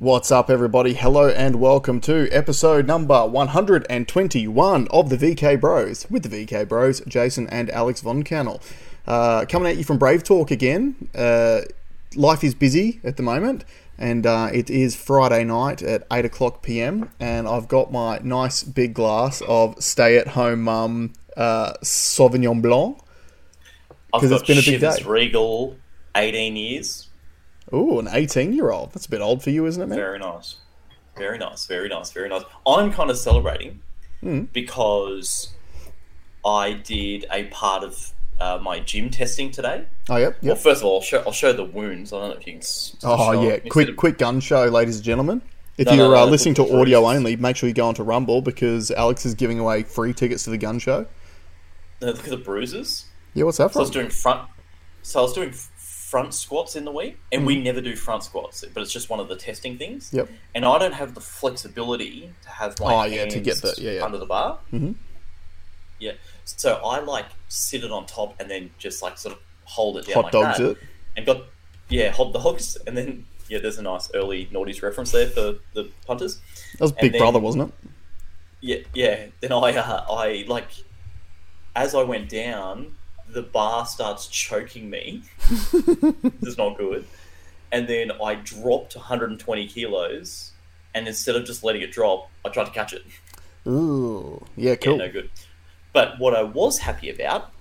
What's up, everybody? Hello and welcome to episode number 121 of the VK Bros with the VK Bros, Jason and Alex Von Cannell. Uh, coming at you from Brave Talk again. Uh, life is busy at the moment, and uh, it is Friday night at 8 o'clock pm, and I've got my nice big glass of stay at home mum uh, Sauvignon Blanc. I've 'Cause got it's been a big day. Regal, 18 years. Ooh, an 18 year old. That's a bit old for you, isn't it, man? Very nice. Very nice, very nice, very nice. I'm kind of celebrating Hmm. because I did a part of uh, my gym testing today. Oh, yep. Well, first of all, I'll show, I'll show the wounds. I don't know if you can. Oh yeah, quick of- quick gun show, ladies and gentlemen. If No, you're no, uh, no, listening to audio only, make sure you go onto Rumble because Alex is giving away free tickets to the gun show. Look at the bruises. Yeah, what's that So I was doing front. So I was doing front squats in the week, and Hmm. we never do front squats, but it's just one of the testing things. Yep. And I don't have the flexibility to have my Oh, yeah, to get hands the- yeah, yeah. under the bar. Mhm. Yeah. So I like sit it on top and then just like sort of hold it down Hot like dogs that, it. and got yeah hot dogs, and then yeah, there's a nice early noughties reference there for the punters. That was and Big then- Brother, wasn't it? Yeah, yeah. Then I, uh, I like, as I went down, the bar starts choking me. this is not good. And then I dropped 120 kilos, and instead of just letting it drop, I tried to catch it. Ooh, yeah, Yeah, cool. no good. But what I was happy about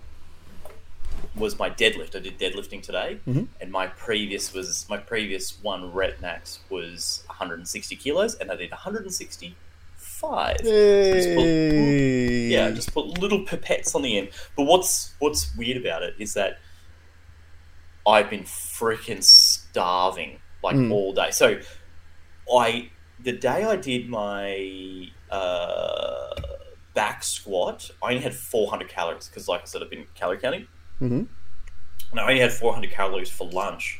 was my deadlift. I did deadlifting today, Mhm. and my previous was my previous one rep max was 160 kilos, and I did 165. So just put- yeah, just put little pipettes on the end. But what's what's weird about it is that I've been freaking starving like Mm. all day. So I the day I did my uh, back squat, I only had 400 calories because, like I said, I've been calorie counting, Mhm. and I only had 400 calories for lunch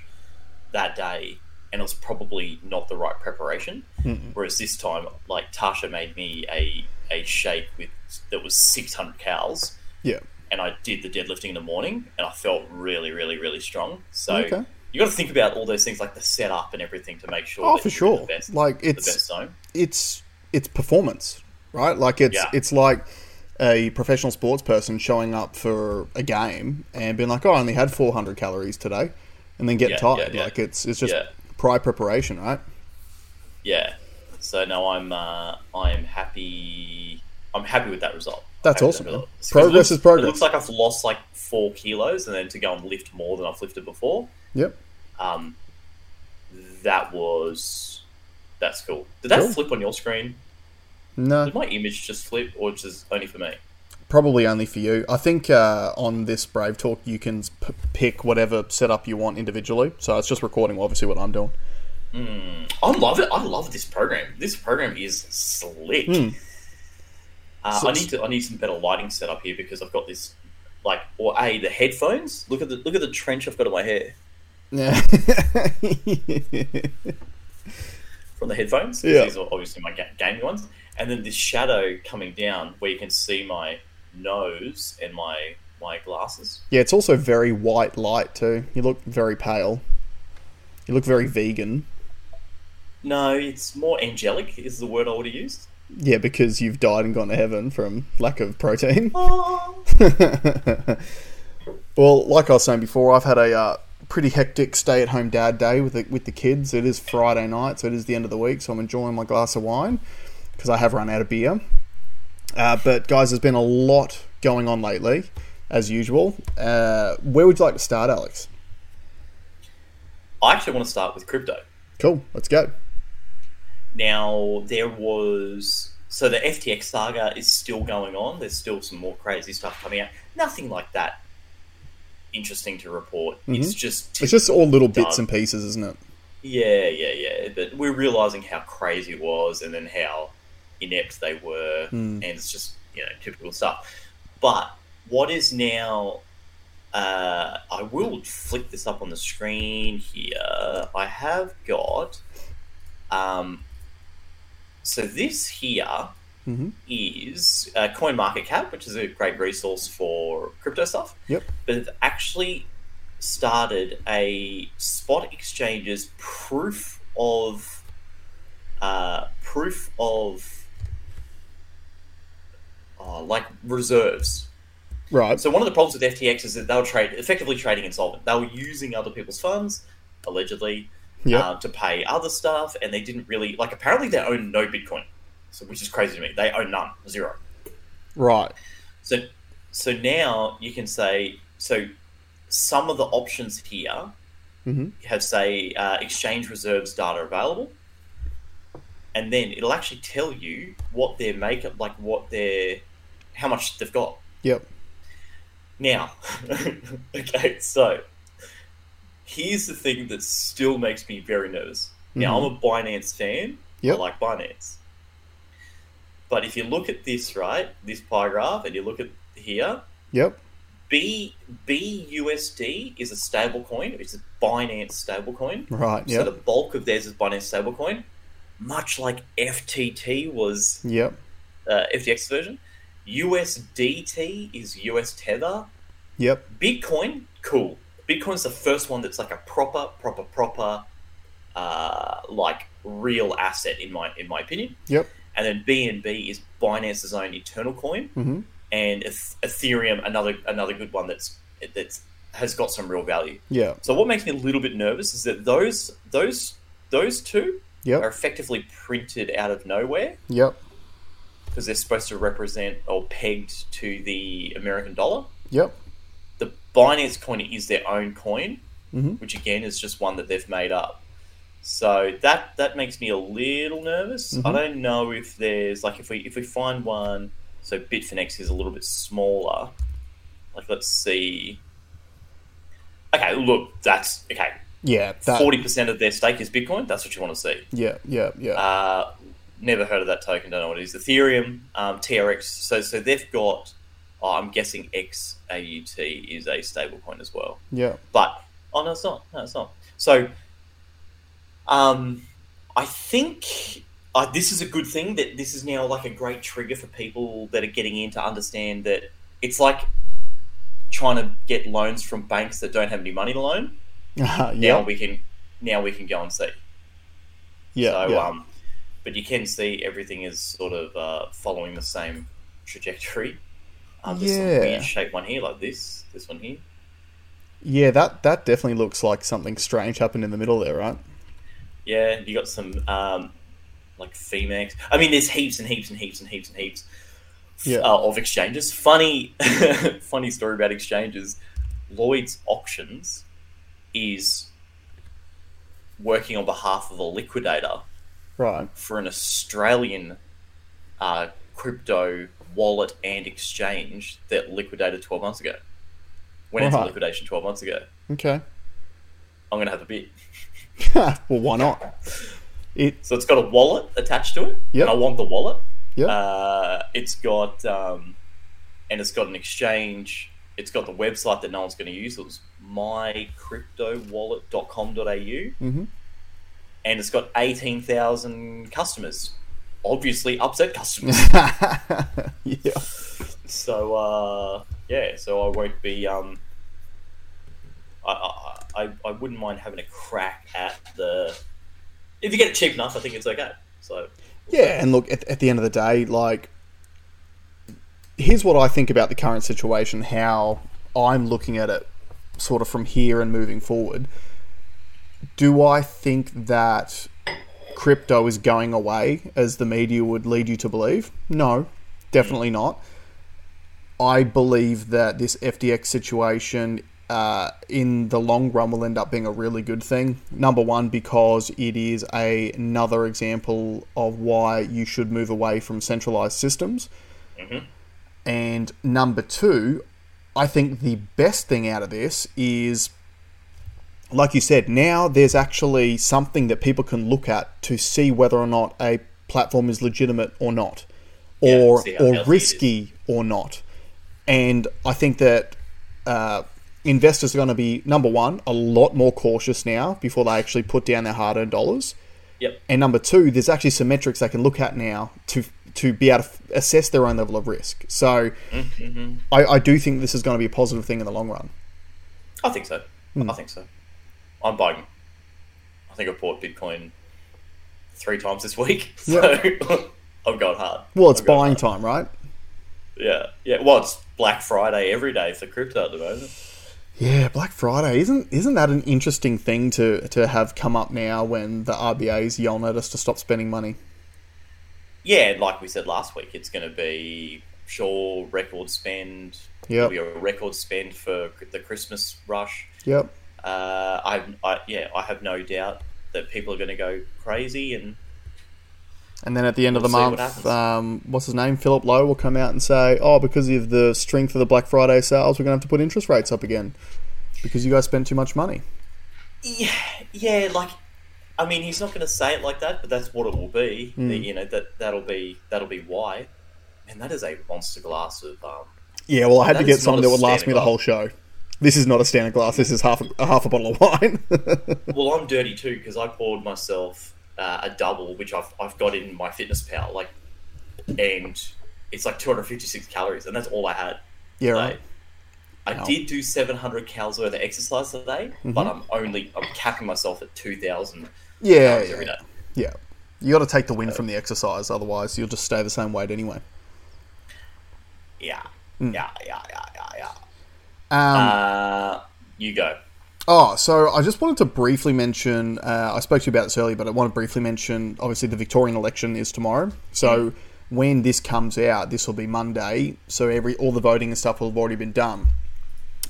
that day, and it was probably not the right preparation. Mm-mm. Whereas this time, like Tasha made me a a shake with that was 600 calories, Yeah. and I did the deadlifting in the morning, and I felt really, really, really strong. So Okay. you got to think about all those things, like the setup and everything, to make sure. Oh, that for you're sure. The best, Like it's it's it's performance, right? Like it's Yeah. it's like a professional sports person showing up for a game and being like, "Oh, I only had 400 calories today," and then get Yeah, tired. yeah. Like it's it's just. Prior preparation, right? Yeah. So no, I'm uh, I'm happy. I'm happy with that result. That's awesome, that. Progress looks, is progress. It looks like I've lost like four kilos, and then to go and lift more than I've lifted before. Yep. Um, that was that's cool. Did that Cool. flip on your screen? No, Did my image just flip, or just only for me? Probably only for you. I think uh, on this Brave Talk you can p- pick whatever setup you want individually. So it's just recording, obviously, what I'm doing. I love it. I love this program. This program is slick. Hmm. Uh, So- I need to. I need some better lighting set up here because I've got this, like, or a the headphones. Look at the look at the trench I've got on my hair Yeah. from the headphones. Yeah. These are obviously my ga- gaming ones, and then this shadow coming down where you can see my nose and my my glasses. yeah, it's also very white light too. You look very pale. You look very vegan. No, it's more angelic. Is the word I would have used. Yeah, because you've died and gone to heaven from lack of protein. Oh. well, like I was saying before, I've had a uh, pretty hectic stay-at-home dad day with the, with the kids. It is Friday night, so it is the end of the week. So I'm enjoying my glass of wine because I have run out of beer. Uh, but guys, there's been a lot going on lately, as usual. Uh, where would you like to start, Alex? I actually want to start with crypto. Cool, let's go. Now there was so the FTX saga is still going on. There's still some more crazy stuff coming out. Nothing like that interesting to report. It's just Mm-hmm. It's just all little bits Done. and pieces, isn't it? yeah, yeah, yeah. But we're realizing how crazy it was, and then how inept they were, Hmm. and it's just you know typical stuff. But what is now? Uh, I will flick this up on the screen here. I have got. Um, so this here Mhm. is uh, CoinMarketCap, which is a great resource for crypto stuff. Yep. But it's actually started a spot exchange's proof of uh, proof of uh, like reserves. Right. So one of the problems with FTX is that they were trade effectively trading insolvent. They were using other people's funds, allegedly, Yep. uh, to pay other stuff, and they didn't really like. Apparently, they own no Bitcoin, so which is crazy to me. They own none, zero. right. So, so now you can say so. Some of the options here Mhm. have say uh, exchange reserves data available, and then it'll actually tell you what their makeup, like what their, how much they've got. Yep. Now, okay, so here's the thing that still makes me very nervous. Now, I'm a Binance fan. Yep. I like Binance. But if you look at this, right, this pie graph, and you look at here, Yep. B BUSD is a stable coin. It's a Binance stable coin. Right. So the bulk of theirs is Binance stable coin, much like FTT was Yep. uh, FTX version. USDT is US Tether. Yep. Bitcoin, cool. Bitcoin's the first one that's like a proper, proper, proper, uh, like real asset in my in my opinion. Yep. And then BNB is Binance's own internal coin, hmm and Ethereum another another good one that's that's has got some real value. Yeah. So what makes me a little bit nervous is that those those those two are effectively printed out of nowhere Yep. Because they're supposed to represent or pegged to the American dollar. Yep. The Binance coin is their own coin, Mhm. which again is just one that they've made up. So that that makes me a little nervous. I Mhm. don't know if there's like if we if we find one. So Bitfinex is a little bit smaller. Like let's see. Okay, look, that's okay. Yeah. Forty percent of their stake is Bitcoin. That's what you want to see. Yeah. Yeah. Yeah. Uh, never heard of that token. Don't know what it is. Ethereum, um, TRX. So so they've got. Oh, I'm guessing XAUT is a stablecoin as well. yeah. But oh no, it's not. No, it's not. So, um, I think uh, this is a good thing that this is now like a great trigger for people that are getting in to understand that it's like trying to get loans from banks that don't have any money to loan. Uh, Now we can now we can go and see. Yeah. So, yeah. um, but you can see everything is sort of uh, following the same trajectory. Um, there's some Yeah. weird shape one here, like this, this one here. Yeah, that that definitely looks like something strange happened in the middle there, right? Yeah, you got some um, like Phemex. I mean, there's heaps and heaps and heaps and heaps and heaps Yeah. uh, of exchanges. Funny, funny story about exchanges. Lloyd's Auctions is working on behalf of a liquidator Right. for an Australian uh, crypto wallet and exchange that liquidated 12 months ago. Went into Right. liquidation 12 months ago. Okay. I'm going to have a bit. well, why not? It. So it's got a wallet attached to it. Yep. And I want the wallet. Yep. Uh, it's got, um, and it's got an exchange. It's got the website that no one's going to use. It was mycryptowallet.com.au. hmm And it's got 18,000 customers. Obviously, upset customers. yeah. So uh, yeah, so I won't be. Um, I, I I I wouldn't mind having a crack at the. If you get it cheap enough, I think it's okay. So Yeah, and look, at, at the end of the day, like, here's what I think about the current situation, how I'm looking at it sort of from here and moving forward. Do I think that crypto is going away as the media would lead you to believe? No, definitely not. I believe that this FTX situation uh, in the long run will end up being a really good thing. Number one, because it is a, another example of why you should move away from centralized systems. Mhm. And number two, I think the best thing out of this is, like you said, now there's actually something that people can look at to see whether or not a platform is legitimate or not, or how or healthy it is. risky or not. And I think that uh, investors are going to be number one a lot more cautious now before they actually put down their hard-earned dollars. yep, And number two, there's actually some metrics they can look at now to to be able to f- assess their own level of risk. So mm-hmm. I, I do think this is going to be a positive thing in the long run. I think so. Hmm. I think so. I'm buying. I think I bought Bitcoin three times this week, so I've gone hard. Well, it's buying hard. time, right? Yeah, yeah. Well, it's Black Friday every day for crypto at the moment. Yeah, Black Friday isn't isn't that an interesting thing to to have come up now when the RBA is yelling at us to stop spending money? Yeah, and like we said last week, it's going to be sure record spend. Yeah, It'll be a record spend for the Christmas rush. Yep. Uh, I, I yeah, I have no doubt that people are going to go crazy and And then at the end of the We'll see what month, happens. um, what's his name? Philip Lowe will come out and say, "Oh, because of the strength of the Black Friday sales, we're going to have to put interest rates up again because you guys spent too much money." Yeah, yeah, like I mean, he's not going to say it like that, but that's what it will be. The- you know that that'll be that'll be why. And that is a monster glass of um. Yeah, well, I had to get something that would last me the whole show. This is not a standard glass. This is half a, half a bottle of wine. Well, I'm dirty too because I poured myself uh, a double, which I've I've got in my fitness pal, like, and it's like 256 calories, and that's all I had. yeah, today. right. I Wow. did do 700 calories worth of exercise today, but I'm only I'm capping myself at 2,000 Mm-hmm. Yeah, yeah, every day. yeah. You got to take the win from the exercise, otherwise you'll just stay the same weight anyway. Yeah, Hmm. yeah, yeah, yeah, yeah, yeah. Um, Uh, you go. Oh, so I just wanted to briefly mention. Uh, I spoke to you about this earlier, but I want to briefly mention. Obviously, the Victorian election is tomorrow. So when this comes out, this will be Monday. So every all the voting and stuff will have already been done.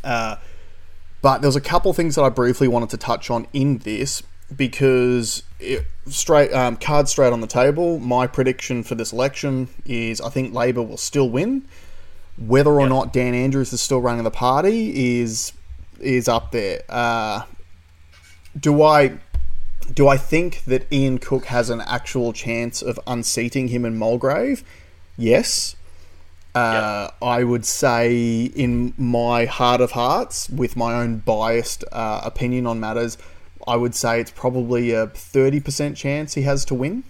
Uh, but there was a couple things that I briefly wanted to touch on in this because it, straight um, cards straight on the table. My prediction for this election is I think Labor will still win. Whether or Yep. not Dan Andrews is still running the party is is up there. Uh, do I do I think that Ian Cook has an actual chance of unseating him in Mulgrave? Yes. Uh, I would say, in my heart of hearts, with my own biased uh, opinion on matters, I would say it's probably a 30% chance he has to win.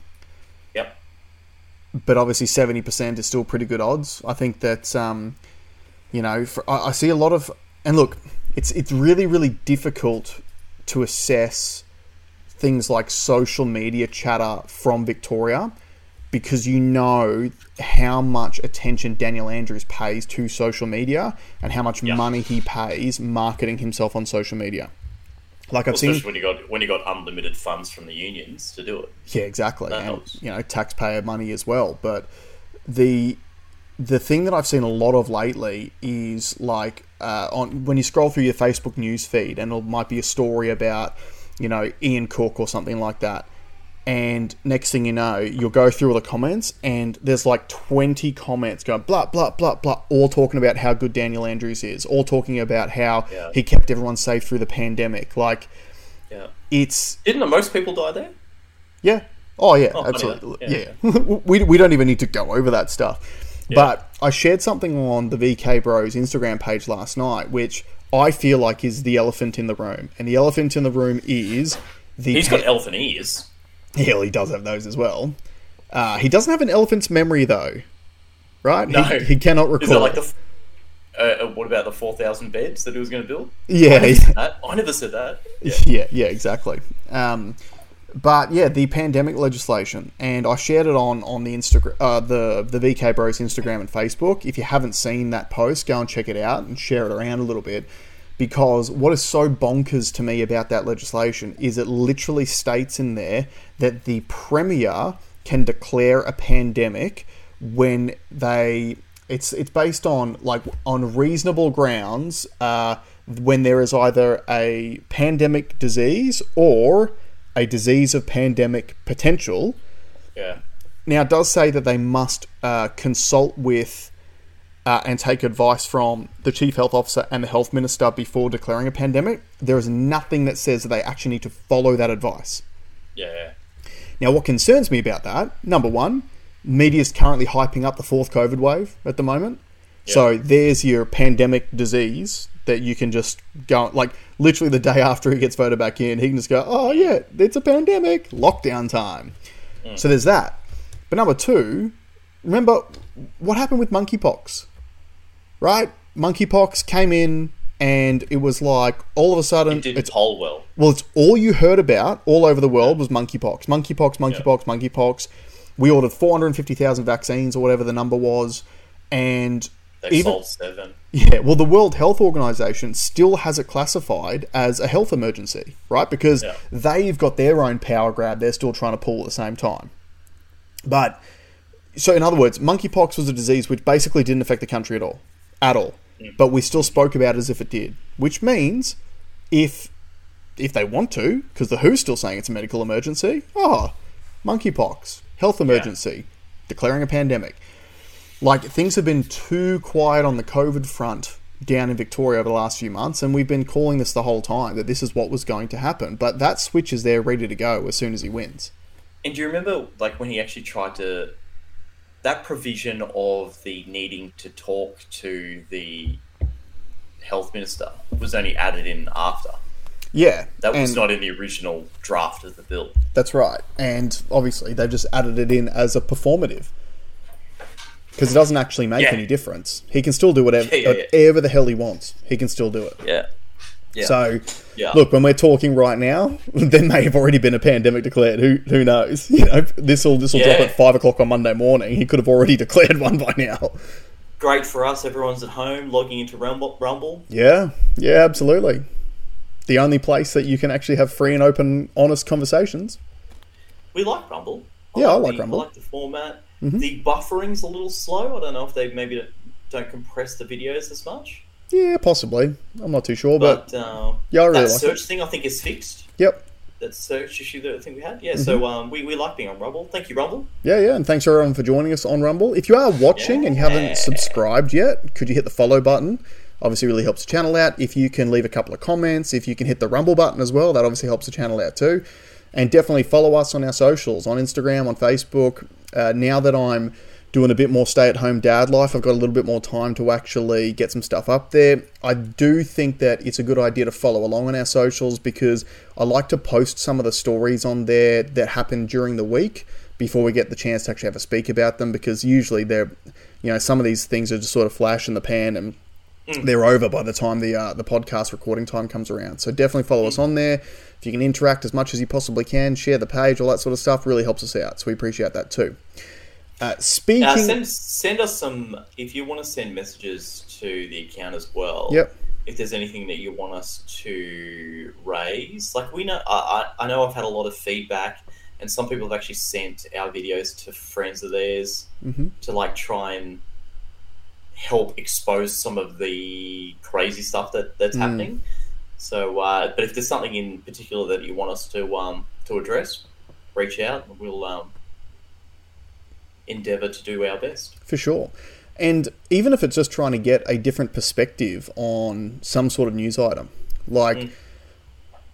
But obviously, 70% is still pretty good odds. I think that, um, you know, for, I, I see a lot of. And look, it's, it's really, really difficult to assess things like social media chatter from Victoria because you know how much attention Daniel Andrews pays to social media and how much Yeah. money he pays marketing himself on social media. Like I've Especially seen, when you got when you got unlimited funds from the unions to do it. yeah, exactly, That and helps. you know taxpayer money as well. But the the thing that I've seen a lot of lately is like uh, on when you scroll through your Facebook news feed, and it might be a story about you know Ian Cook or something like that. And next thing you know, you'll go through all the comments, and there's like 20 comments going blah, blah, blah, blah, all talking about how good Daniel Andrews is, all talking about how Yeah. he kept everyone safe through the pandemic. Like, Yeah. it's Didn't most people die there? yeah. Oh yeah, Oh, absolutely. that. Yeah. we, we don't even need to go over that stuff. But I shared something on the VK Bros Instagram page last night, which I feel like is the elephant in the room. And the elephant in the room is the He's pa- got elephant ears. Hell, he does have those as well. Uh, he doesn't have an elephant's memory though, right? No. He, he cannot recall. Is that like the? f- Uh, uh, what about the four thousand beds that he was going to build? yeah, I never said that. I never said that. Yeah. yeah, yeah, exactly. Um, but yeah, the pandemic legislation, and I shared it on on the Instagram, uh, the the VK Bros Instagram and Facebook. If you haven't seen that post, go and check it out and share it around a little bit. Because what is so bonkers to me about that legislation is it literally states in there that the premier can declare a pandemic when they it's it's based on like on reasonable grounds uh, when there is either a pandemic disease or a disease of pandemic potential. Yeah. Now, it does say that they must uh, consult with uh, and take advice from the chief health officer and the health minister before declaring a pandemic. There is nothing that says that they actually need to follow that advice. Yeah. Now, what concerns me about that, number one, media is currently hyping up the fourth COVID wave at the moment. So there's your pandemic disease that you can just go, like, literally the day after he gets voted back in, he can just go, oh, yeah, it's a pandemic, lockdown time. So there's that. But number two, remember what happened with monkeypox? Right? Monkeypox came in, and it was like all of a sudden It didn't it's poll well. well, it's all you heard about all over the world was monkeypox, monkeypox, monkeypox, monkeypox. We ordered 450,000 vaccines or whatever the number was, and They even sold seven. yeah, well, the World Health Organization still has it classified as a health emergency, right? Because Yeah. they've got their own power grab they're still trying to pull at the same time. But so, in other words, monkeypox was a disease which basically didn't affect the country at all, at all. But we still spoke about it as if it did, which means if if they want to, because the WHO's still saying it's a medical emergency. Oh, monkeypox, health emergency, declaring a pandemic. Like things have been too quiet on the COVID front down in Victoria over the last few months, and we've been calling this the whole time that this is what was going to happen. But that switch is there, ready to go as soon as he wins. And do you remember, like, when he actually tried to. That provision of the needing to talk to the health minister was only added in after. Yeah, That was not in the original draft of the bill. That's right. And obviously, they've just added it in as a performative. Because it doesn't actually make Yeah. any difference. He can still do whatever, Yeah, yeah, whatever the hell he wants. He can still do it. Yeah. Yeah. So, Yeah. look, when we're talking right now, there may have already been a pandemic declared. Who who knows? You know, this will this will drop at five o'clock on Monday morning. He could have already declared one by now. Great for us. Everyone's at home logging into Rumble. Rumble. Yeah, yeah, absolutely. The only place that you can actually have free and open, honest conversations. We like Rumble. Yeah, I like the, Rumble. I like the format. Mm-hmm. The buffering's a little slow. I don't know if they maybe don't compress the videos as much. Yeah, possibly. I'm not too sure, but, But uh, yeah, I really that like search it. thing, I think, is fixed. Yep. That search issue that I think we had. Yeah, Mm-hmm. so um, we, we like being on Rumble. Thank you, Rumble. Yeah, yeah, and thanks everyone for joining us on Rumble. If you are watching and you haven't subscribed yet, could you hit the follow button? Obviously, really helps the channel out. If you can leave a couple of comments, if you can hit the Rumble button as well, that obviously helps the channel out too. And definitely follow us on our socials on Instagram, on Facebook. Uh, now that I'm doing a bit more stay at home dad life, I've got a little bit more time to actually get some stuff up there. I do think that it's a good idea to follow along on our socials because I like to post some of the stories on there that happen during the week before we get the chance to actually have a speak about them because usually they're, you know, some of these things are just sort of flash in the pan and they're over by the time the uh, the podcast recording time comes around. So definitely follow us on there. If you can interact as much as you possibly can, share the page, all that sort of stuff, really helps us out. So we appreciate that too. Uh, speaking, Uh, send send us some if you want to send messages to the account as well. Yep. If there's anything that you want us to raise, like we know, I, I know I've had a lot of feedback, and some people have actually sent our videos to friends of theirs Mhm. to like try and help expose some of the crazy stuff that that's Mm. happening. So, uh, but if there's something in particular that you want us to um, to address, reach out we'll um, endeavour to do our best. for sure. And even if it's just trying to get a different perspective on some sort of news item, like Mm.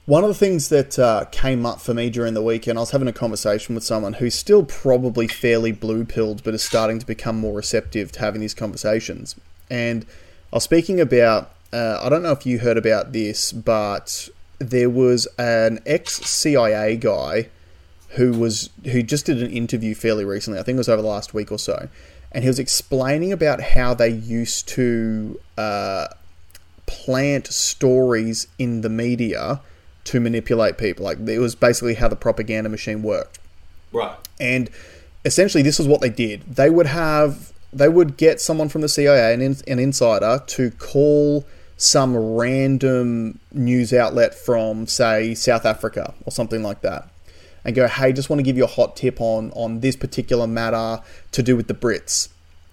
one of the things that uh, came up for me during the weekend, I was having a conversation with someone who's still probably fairly blue pilled, but is starting to become more receptive to having these conversations. And I was speaking about, uh, I don't know if you heard about this, but there was an ex CIA guy who was who just did an interview fairly recently. I think it was over the last week or so, and he was explaining about how they used to uh, plant stories in the media to manipulate people. Like it was basically how the propaganda machine worked. Right. And essentially, this is what they did. They would have, they would get someone from the CIA, an, in, an insider, to call some random news outlet from, say, South Africa or something like that, and go, "Hey, just want to give you a hot tip on on this particular matter to do with the Brits,"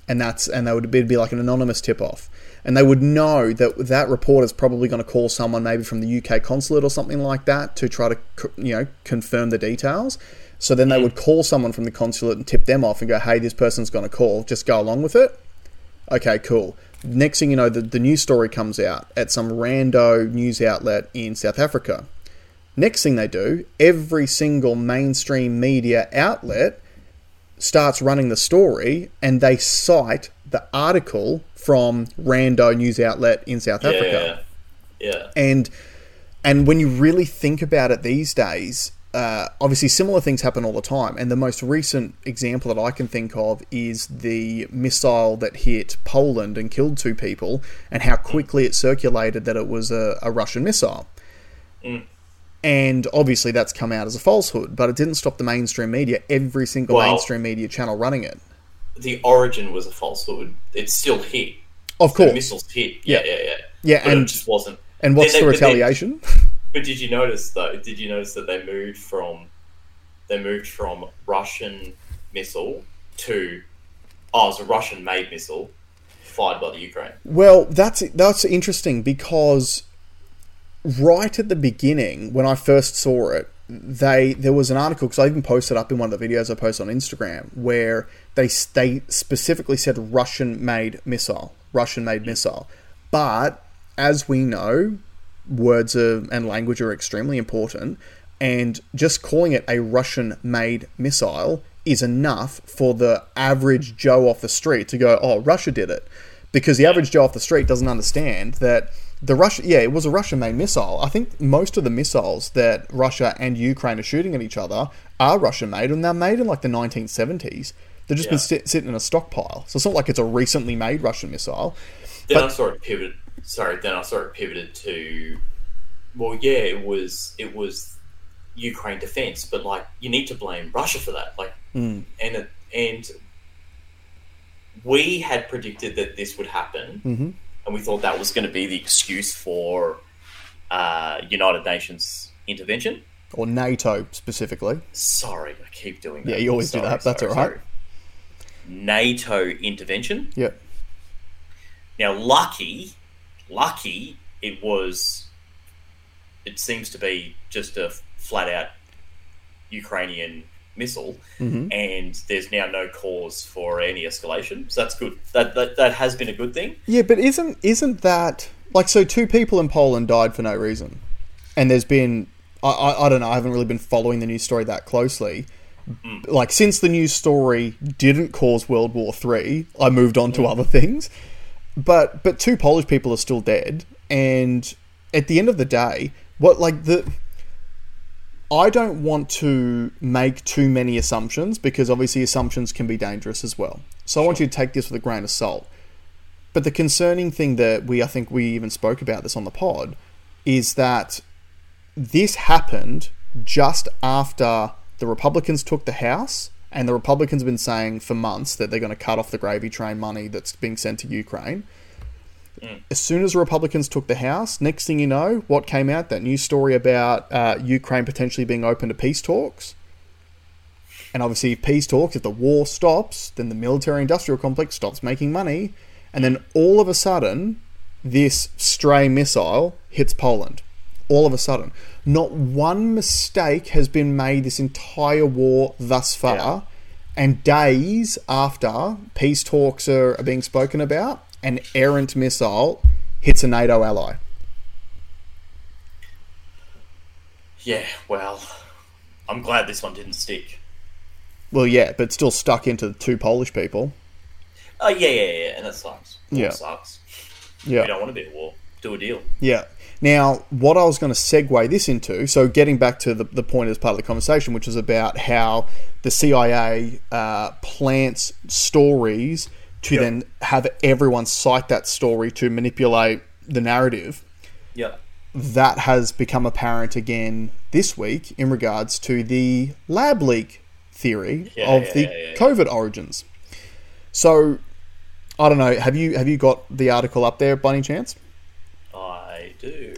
and that's and they would it'd be like an anonymous tip off. And they would know that that reporter's probably going to call someone maybe from the UK consulate or something like that to try to you know confirm the details. So then they mm. would call someone from the consulate and tip them off and go, "Hey, this person's going to call. Just go along with it." Okay, cool. Next thing you know, the, the news story comes out at some rando news outlet in South Africa. Next thing they do, every single mainstream media outlet starts running the story and they cite the article from rando news outlet in South Africa Yeah. Yeah. and and when you really think about it these days uh, obviously similar things happen all the time, and the most recent example that I can think of is the missile that hit Poland and killed two people, and how quickly it circulated that it was a, a Russian missile. Mm. And obviously, that's come out as a falsehood, but it didn't stop the mainstream media, every single Well- mainstream media channel running it. The origin was a falsehood. It still hit. Of The course. missiles hit. Yeah, yeah, yeah. Yeah, But and- it just wasn't. And what's Then the they- but then- retaliation? But did you notice though? Did you notice that they moved from they moved from Russian missile to oh, it was a Russian-made missile fired by the Ukraine. Well, that's that's interesting because right at the beginning, when I first saw it, they there was an article because I even posted up in one of the videos I posted on Instagram where they they specifically said Russian-made missile, Russian-made missile, but as we know, words are, and language are extremely important, and just calling it a Russian-made missile is enough for the average Joe off the street to go, "Oh, Russia did it," because the average Joe off the street doesn't understand that the Russia, yeah, it was a Russian-made missile. I think most of the missiles that Russia and Ukraine are shooting at each other are Russian-made, and they're made in like the 1970s. They've just Yeah. been sit, sitting in a stockpile, so it's not like it's a recently made Russian missile. Then But- I saw it pivoted. Sorry, then I saw it pivoted to. Well, yeah, it was it was Ukraine defense, but like you need to blame Russia for that. Like, Mm. and it, and we had predicted that this would happen, hmm and we thought that was going to be the excuse for uh, United Nations intervention. Or NATO specifically. Sorry, I keep doing that. Yeah, you always do that. That's sorry, all right. sorry. NATO intervention. Yeah. Now, lucky, lucky, it was. It seems to be just a flat out Ukrainian missile, hmm and there's now no cause for any escalation. So that's good. That that, that has been a good thing. Yeah, but isn't isn't that like so? Two people in Poland died for no reason, and there's been I, I, I don't know. I haven't really been following the news story that closely. Like since the news story didn't cause World War Three, I moved on to other things. But but two Polish people are still dead, and at the end of the day, what like the I don't want to make too many assumptions because obviously assumptions can be dangerous as well. So I want you to take this with a grain of salt. But the concerning thing that we, I think we even spoke about this on the pod, is that this happened just after the Republicans took the House, and the Republicans have been saying for months that they're going to cut off the gravy train money that's being sent to Ukraine. As soon as the Republicans took the House, next thing you know, what came out? That news story about uh, Ukraine potentially being open to peace talks. And obviously, if peace talks, if the war stops, then the military industrial complex stops making money. And then all of a sudden, this stray missile hits Poland. All of a sudden. Not one mistake has been made this entire war thus far. Yeah. And days after peace talks are, are being spoken about, an errant missile hits a NATO ally. Yeah, well, I'm glad this one didn't stick. Well, yeah, but still stuck into two Polish people. Oh yeah, yeah, yeah, and that sucks. War Yeah. sucks. Yeah. We don't want to be at war. Do a deal. Yeah. Now, what I was going to segue this into, so getting back to the, the point as part of the conversation, which is about how the CIA uh, plants stories to Yep. then have everyone cite that story to manipulate the narrative. Yeah. That has become apparent again this week in regards to the lab leak theory Yeah, of yeah, the yeah. COVID origins. So, I don't know. Have you have you got the article up there by any chance? I do.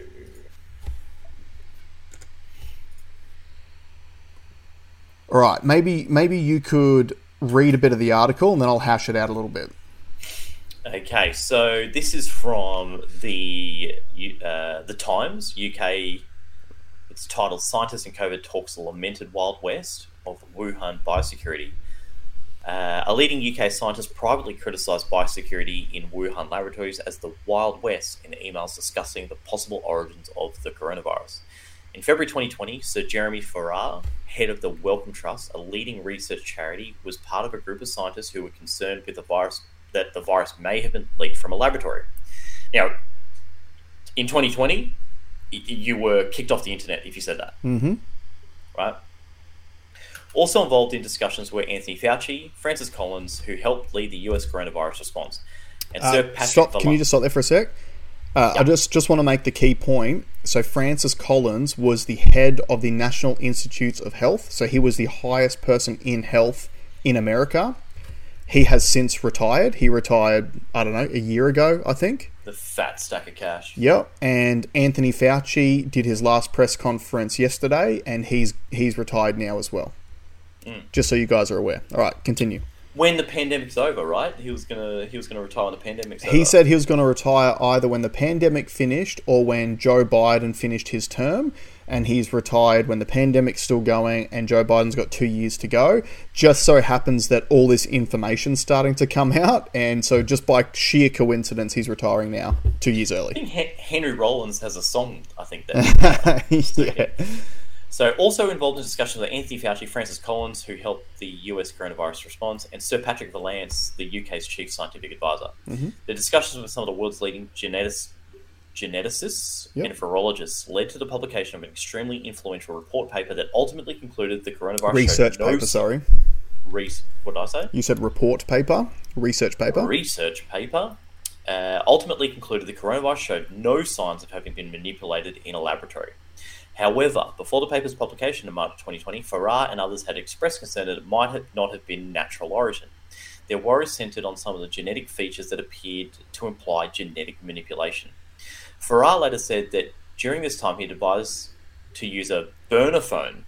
All right, maybe maybe you could read a bit of the article and then I'll hash it out a little bit. Okay, so this is from the uh, the Times UK. It's titled "Scientists in COVID Talks Lamented Wild West of Wuhan Biosecurity." Uh, a leading UK scientist privately criticised biosecurity in Wuhan laboratories as the Wild West in emails discussing the possible origins of the coronavirus. In February 2020, Sir Jeremy Farrar, head of the Wellcome Trust, a leading research charity, was part of a group of scientists who were concerned with the virus that the virus may have been leaked from a laboratory. Now, in 2020, you were kicked off the internet if you said that. Mm-hmm. right? Also involved in discussions were Anthony Fauci, Francis Collins, who helped lead the US coronavirus response, and Sir Uh, Patrick stop. Can you just stop there for a sec? Uh, I just just want to make the key point. So Francis Collins was the head of the National Institutes of Health. So he was the highest person in health in America. He has since retired. He retired, I don't know, a year ago, I think. the fat stack of cash? Yep. And Anthony Fauci did his last press conference yesterday, and he's he's retired now as well. Mm. Just so you guys are aware. All right, continue. When the pandemic's over, right? He was gonna he was gonna retire when the pandemic's over. He said he was going to retire either when the pandemic finished or when Joe Biden finished his term, and he's retired when the pandemic's still going and Joe Biden's got two years to go. Just so happens that all this information's starting to come out, and so just by sheer coincidence, he's retiring now, two years early. I think Henry Rollins has a song. I think that. yeah. So, also involved in discussions with Anthony Fauci, Francis Collins, who helped the US coronavirus response, and Sir Patrick Vallance, the UK's chief scientific advisor. Mhm. The discussions with some of the world's leading genetics, geneticists Yep. and virologists led to the publication of an extremely influential report paper that ultimately concluded the coronavirus Research no paper, sorry. Res- what did I say? You said report paper, research paper. research paper uh, ultimately concluded the coronavirus showed no signs of having been manipulated in a laboratory. However, before the paper's publication in March 2020, Farrar and others had expressed concern that it might have not have been natural origin. Their worries centered on some of the genetic features that appeared to imply genetic manipulation. Farrar later said that during this time he'd advised to use a burner phone.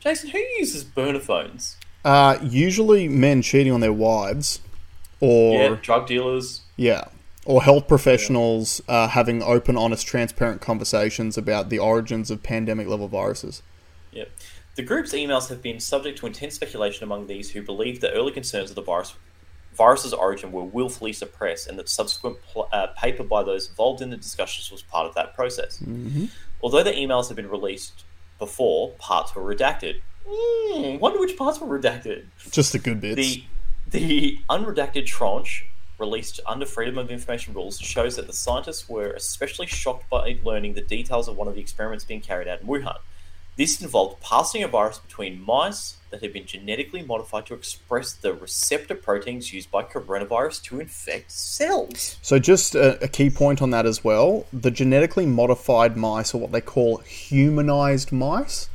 Jason, who uses burner phones? Uh, usually men cheating on their wives, or yeah, drug dealers, Yeah. Or health professionals uh, having open, honest, transparent conversations about the origins of pandemic level viruses. Yep. The group's emails have been subject to intense speculation among these who believe that early concerns of the virus virus's origin were willfully suppressed and that subsequent pl- uh, paper by those involved in the discussions was part of that process. Mm-hmm. Although the emails have been released before, parts were redacted. Mm, wonder which parts were redacted. Just the good bits. The the unredacted tranche released under Freedom of Information rules shows that the scientists were especially shocked by learning the details of one of the experiments being carried out in Wuhan. This involved passing a virus between mice that had been genetically modified to express the receptor proteins used by coronavirus to infect cells. So, just a, a key point on that as well the genetically modified mice are what they call humanized mice.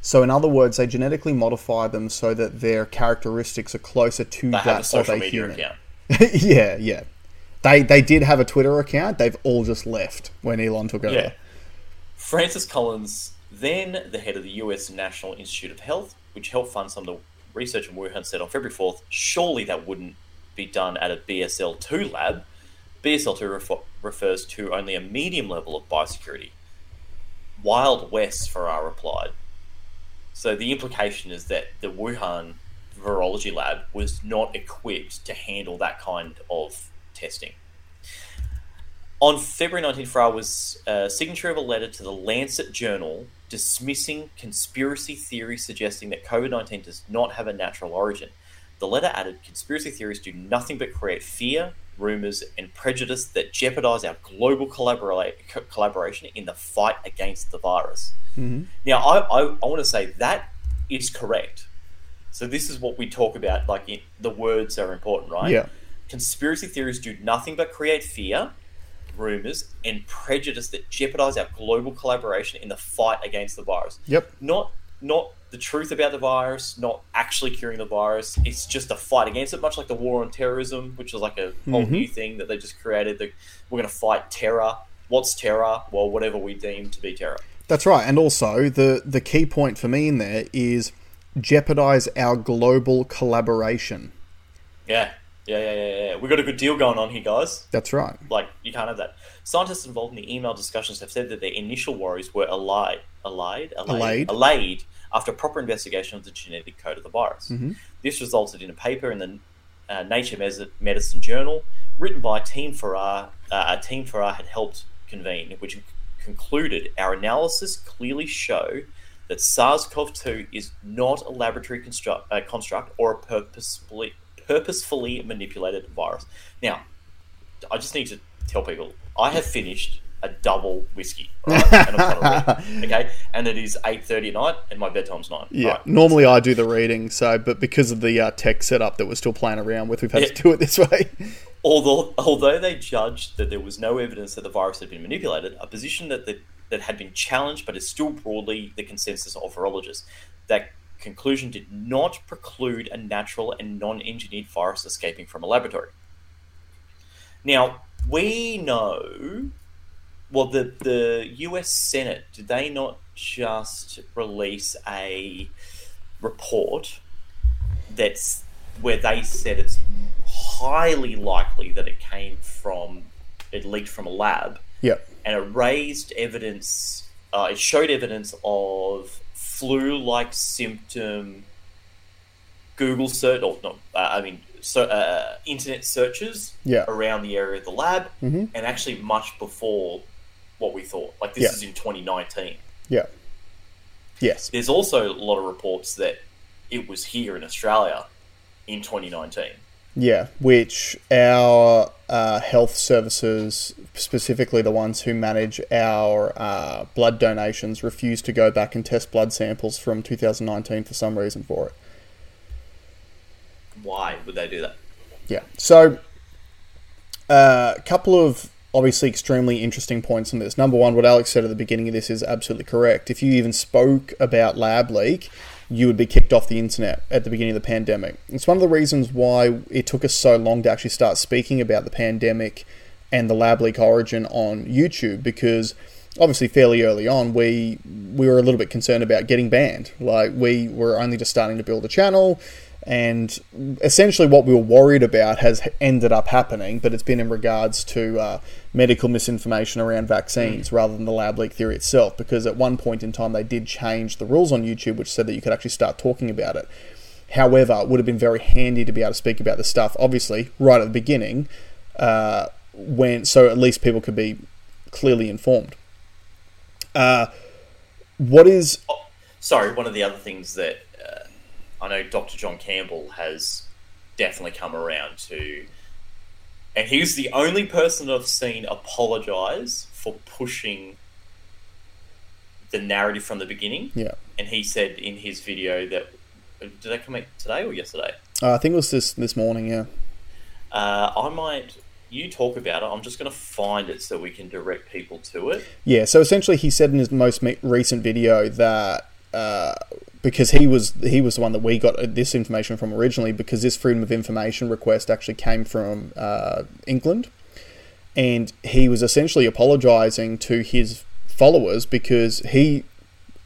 So, in other words, they genetically modify them so that their characteristics are closer to They that of a media human. account. yeah, yeah. They they did have a Twitter account. They've all just left when Elon took over. Yeah. Francis Collins, then the head of the US National Institute of Health, which helped fund some of the research in Wuhan, said on February 4th, surely that wouldn't be done at a BSL 2 lab. BSL 2 refer- refers to only a medium level of biosecurity. Wild West, Farrar replied. So the implication is that the Wuhan virology lab was not equipped to handle that kind of testing. On February 19th, Farrar was a signature of a letter to the Lancet Journal dismissing conspiracy theories suggesting that COVID 19 does not have a natural origin. The letter added conspiracy theories do nothing but create fear, rumours, and prejudice that jeopardize our global collabora- collaboration in the fight against the virus. Mhm. Now, I, I, I want to say that is correct. So, this is what we talk about. Like, in, the words are important, right? Yeah. Conspiracy theories do nothing but create fear, rumors, and prejudice that jeopardize our global collaboration in the fight against the virus. Yep. Not not the truth about the virus, not actually curing the virus. It's just a fight against it, much like the war on terrorism, which is like a whole Mhm. new thing that they just created. That we're going to fight terror. What's terror? Well, whatever we deem to be terror. That's right. And also, the, the key point for me in there is jeopardize our global collaboration. Yeah, yeah, yeah, yeah. yeah. We got a good deal going on here, guys. That's right. Like you can't have that. Scientists involved in the email discussions have said that their initial worries were allayed, allayed, Allayed. allayed after proper investigation of the genetic code of the virus. Mhm. This resulted in a paper in the uh, Nature Mes- Medicine Journal, written by Team Farrar. Uh, a team Farrar had helped convene, which concluded our analysis clearly show that SARS-CoV-2 is not a laboratory construct, uh, construct or a purposefully purposefully manipulated virus. Now, I just need to tell people I have finished a double whiskey, right? and a pot of red, okay, and it is eight thirty at night, and my bedtime's nine. Yeah, right? normally I do the reading, so but because of the uh, tech setup that we're still playing around with, we've had to do it this way. Although, although they judged that there was no evidence that the virus had been manipulated, a position that the, that had been challenged but is still broadly the consensus of virologists. That conclusion did not preclude a natural and non-engineered virus escaping from a laboratory. Now we know, well, the the U.S. Senate did they not just release a report that's where they said it's highly likely that it came from it leaked from a lab Yep. And it raised evidence uh, it showed evidence of flu-like symptom google search or not uh, i mean so, uh, internet searches Yeah. around the area of the lab Mhm. and actually much before what we thought like this Yeah. is in 2019 Yeah. Yes. there's also a lot of reports that it was here in australia in 2019 Yeah, which our uh, health services, specifically the ones who manage our uh, blood donations, refuse to go back and test blood samples from 2019 for some reason for it. why would they do that Yeah. So, uh, a couple of obviously extremely interesting points on this. Number one, what Alex said at the beginning of this is absolutely correct. If you even spoke about lab leak, you would be kicked off the internet at the beginning of the pandemic. It's one of the reasons why it took us so long to actually start speaking about the pandemic and the lab leak origin on YouTube because obviously fairly early on we we were a little bit concerned about getting banned. Like we were only just starting to build a channel and essentially what we were worried about has ended up happening, but it's been in regards to uh, medical misinformation around vaccines rather than the lab leak theory itself. Because at one point in time, they did change the rules on YouTube, which said that you could actually start talking about it. However, it would have been very handy to be able to speak about the stuff, obviously, right at the beginning, uh, when so at least people could be clearly informed. Uh, what is Oh, sorry, one of the other things that I know Dr. John Campbell has definitely come around to, and he's the only person I've seen apologize for pushing the narrative from the beginning. yeah? And he said in his video that did that come out today or yesterday? Uh, I think it was this this morning. Yeah. Uh, I might. You talk about it. I'm just going to find it so we can direct people to it. Yeah, so essentially, he said in his most me- recent video that uh, because he was he was the one that we got this information from originally, because this freedom of information request actually came from uh, England, and he was essentially apologising to his followers because he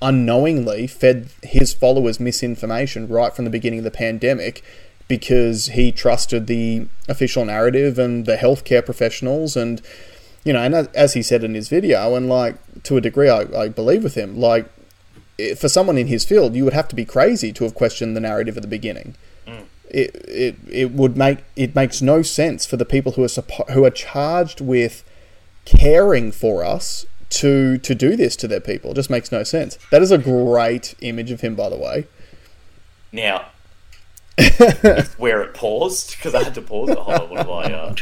unknowingly fed his followers misinformation right from the beginning of the pandemic because he trusted the official narrative and the healthcare professionals and you know and as, he said in his video and like to a degree I, I believe with him like for someone in his field you would have to be crazy to have questioned the narrative at the beginning it, it, it would make it makes no sense for the people who are suppo- who are charged with caring for us to to do this to their people. It just makes no sense. That is a great image of him, by the way. Now, where it paused because I had to pause it. Hold on, what have I? Uh,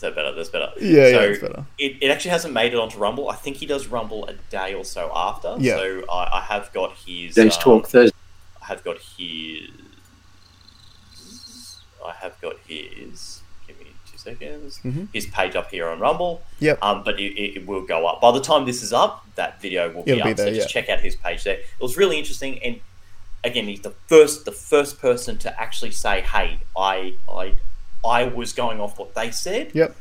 is that better? That's better. Yeah, yeah, so it's better. It, it actually hasn't made it onto Rumble. I think he does Rumble a day or so after. Yeah. So I, I have got his. Days um, Talk Thursday. I have got his. I have got his. Give me two seconds. Mhm. His page up here on Rumble. Yep. Um, but it, it, it will go up by the time this is up. That video will be It'll up. be there, so just yeah. check out his page there. It was really interesting, and again, he's the first the first person to actually say, "Hey, I I I was going off what they said." Yep.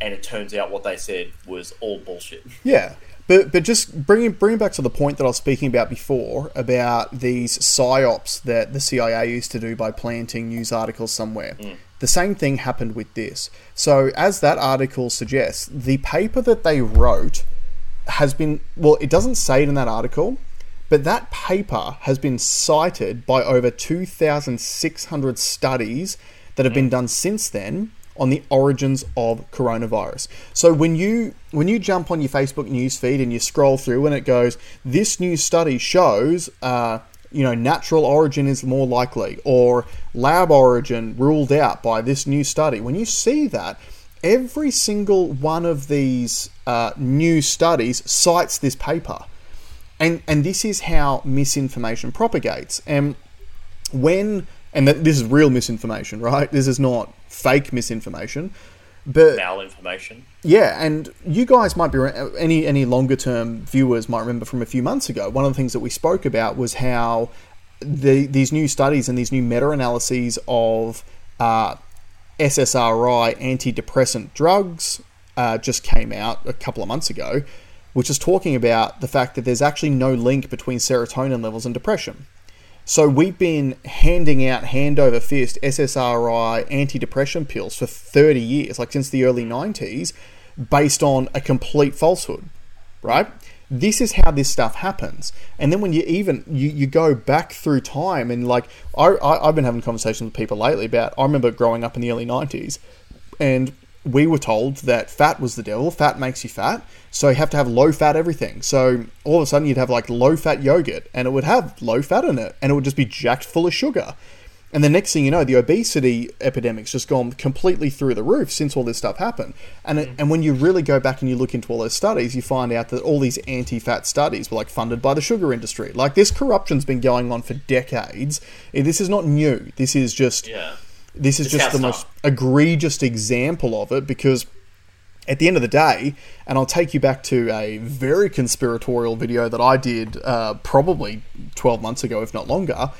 And it turns out what they said was all bullshit. Yeah, but but just bringing bringing back to the point that I was speaking about before about these psyops that the CIA used to do by planting news articles somewhere. Mm. The same thing happened with this. So as that article suggests, the paper that they wrote has been well, it doesn't say it in that article. But that paper has been cited by over 2,600 studies that have been done since then on the origins of coronavirus. So when you when you jump on your Facebook news feed and you scroll through and it goes, this new study shows, uh, you know, natural origin is more likely, or lab origin ruled out by this new study. When you see that, every single one of these uh, new studies cites this paper. And, and this is how misinformation propagates. And when, and that this is real misinformation, right? This is not fake misinformation. But Malinformation. yeah, and you guys might be any any longer term viewers might remember from a few months ago. One of the things that we spoke about was how the these new studies and these new meta analyses of uh, SSRI antidepressant drugs uh, just came out a couple of months ago, which is talking about the fact that there's actually no link between serotonin levels and depression. So we've been handing out hand over fist SSRI antidepressant pills for 30 years, like since the early 90s, based on a complete falsehood, right? This is how this stuff happens. And then when you even you, you go back through time and like I, I I've been having conversations with people lately about I remember growing up in the early 90s and we were told that fat was the devil, fat makes you fat, so you have to have low fat everything. So all of a sudden you'd have like low fat yogurt and it would have low fat in it and it would just be jacked full of sugar. And the next thing you know, the obesity epidemic's just gone completely through the roof since all this stuff happened. And it, mm. and when you really go back and you look into all those studies, you find out that all these anti-fat studies were like funded by the sugar industry. Like this corruption's been going on for decades. This is not new. This is just Yeah. This is It's just the most egregious example of it because at the end of the day, and I'll take you back to a very conspiratorial video that I did uh, probably 12 months ago, if not longer,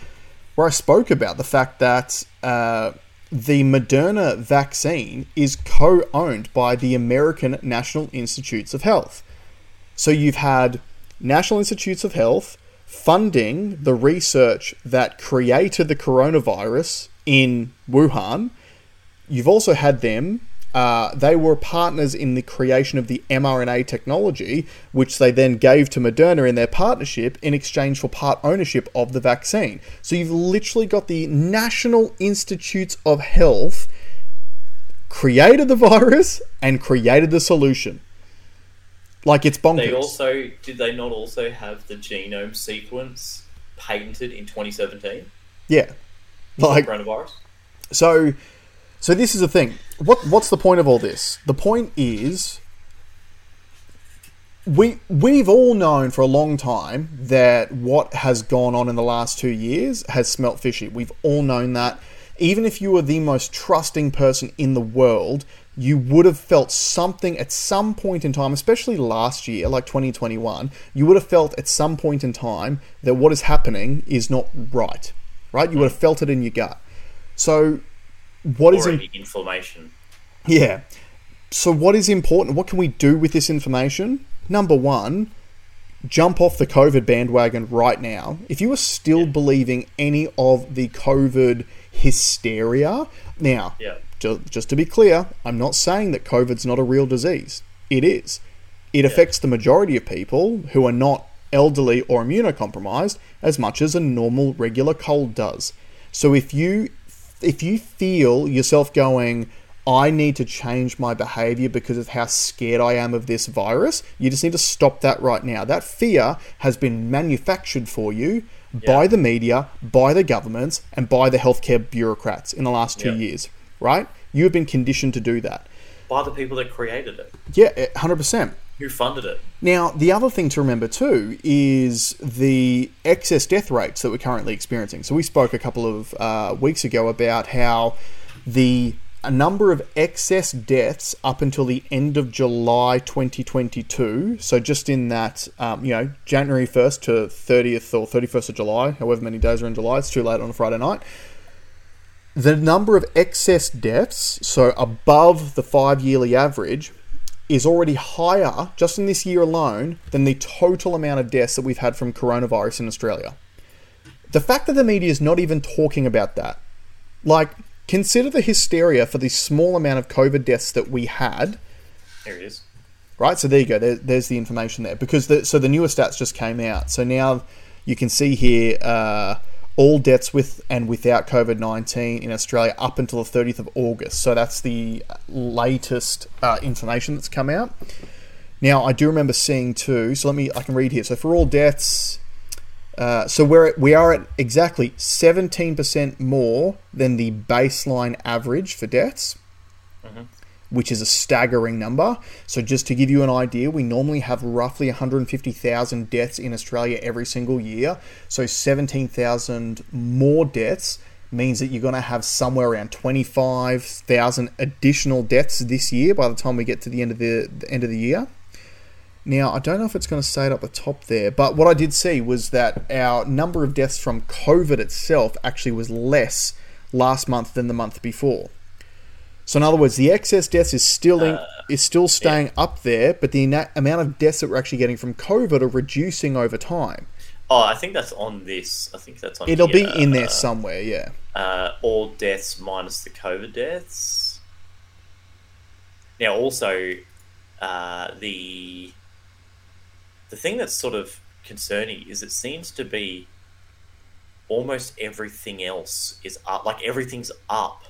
where I spoke about the fact that uh, the Moderna vaccine is co owned by the American National Institutes of Health. So you've had National Institutes of Health funding the research that created the coronavirus in Wuhan. You've also had them. Uh, they were partners in the creation of the mRNA technology, which they then gave to Moderna in their partnership in exchange for part ownership of the vaccine. So you've literally got the National Institutes of Health created the virus and created the solution. Like it's bonkers. They also did they not also have the genome sequence patented in 2017? yeah. Like coronavirus. So, so this is the thing. What what's the point of all this? The point is, we we've all known for a long time that what has gone on in the last two years has smelt fishy. We've all known that. Even if you were the most trusting person in the world, you would have felt something at some point in time, especially last year, like 2021, you would have felt at some point in time that what is happening is not right. Right? You would have felt it in your gut. So, what is Or in, any inflammation. yeah. So, what is important? What can we do with this information? Number one, jump off the COVID bandwagon right now. If you are still believing any of the COVID hysteria, now, Yeah. ju- just to be clear, I'm not saying that COVID's not a real disease. It is. It affects the majority of people who are not elderly or immunocompromised as much as a normal regular cold does. So if you if you feel yourself going I need to change my behavior because of how scared I am of this virus. You just need to stop that right now. That fear has been manufactured for you by the media, by the governments, and by the healthcare bureaucrats in the last two Yeah. years, right? You have been conditioned to do that. By the people that created it. Yeah, eh, 100%. Who funded it? Now, the other thing to remember too is the excess death rates that we're currently experiencing. So, we spoke a couple of uh, weeks ago about how the a number of excess deaths up until the end of July 2022. So, just in that, um, you know, January 1st to 30th or 31st of July, however many days are in July, it's too late on a Friday night the number of excess deaths, so above the five yearly average, is already higher just in this year alone than the total amount of deaths that we've had from coronavirus in Australia. The fact that the media is not even talking about that, like, consider the hysteria for the small amount of COVID deaths that we had There it is. right? So there you go. There, there's the information there because the, so the newer stats just came out. So now you can see here uh, all deaths with and without COVID nineteen in Australia up until the 30th of August. So that's the latest uh, information that's come out. Now I do remember seeing too. So let me I can read here. So for all deaths. Uh, so we're at, we are at exactly 17% more than the baseline average for deaths. Which is a staggering number. So, just to give you an idea, we normally have roughly 150,000 deaths in Australia every single year. So, 17,000 more deaths means that you're going to have somewhere around 25,000 additional deaths this year by the time we get to the end of the, the end of the year. Now, I don't know if it's going to it up the top there, but what I did see was that our number of deaths from COVID itself actually was less last month than the month before. So, in other words, the excess deaths is still in, Uh, is still staying up there, but the na- amount of deaths that we're actually getting from COVID are reducing over time. Oh, I think that's on this. I think that's on. It'll be in there Uh, somewhere, yeah. uh, all deaths minus the COVID deaths. Now, also, uh, the the thing that's sort of concerning is it seems to be almost everything else is up. Like everything's up.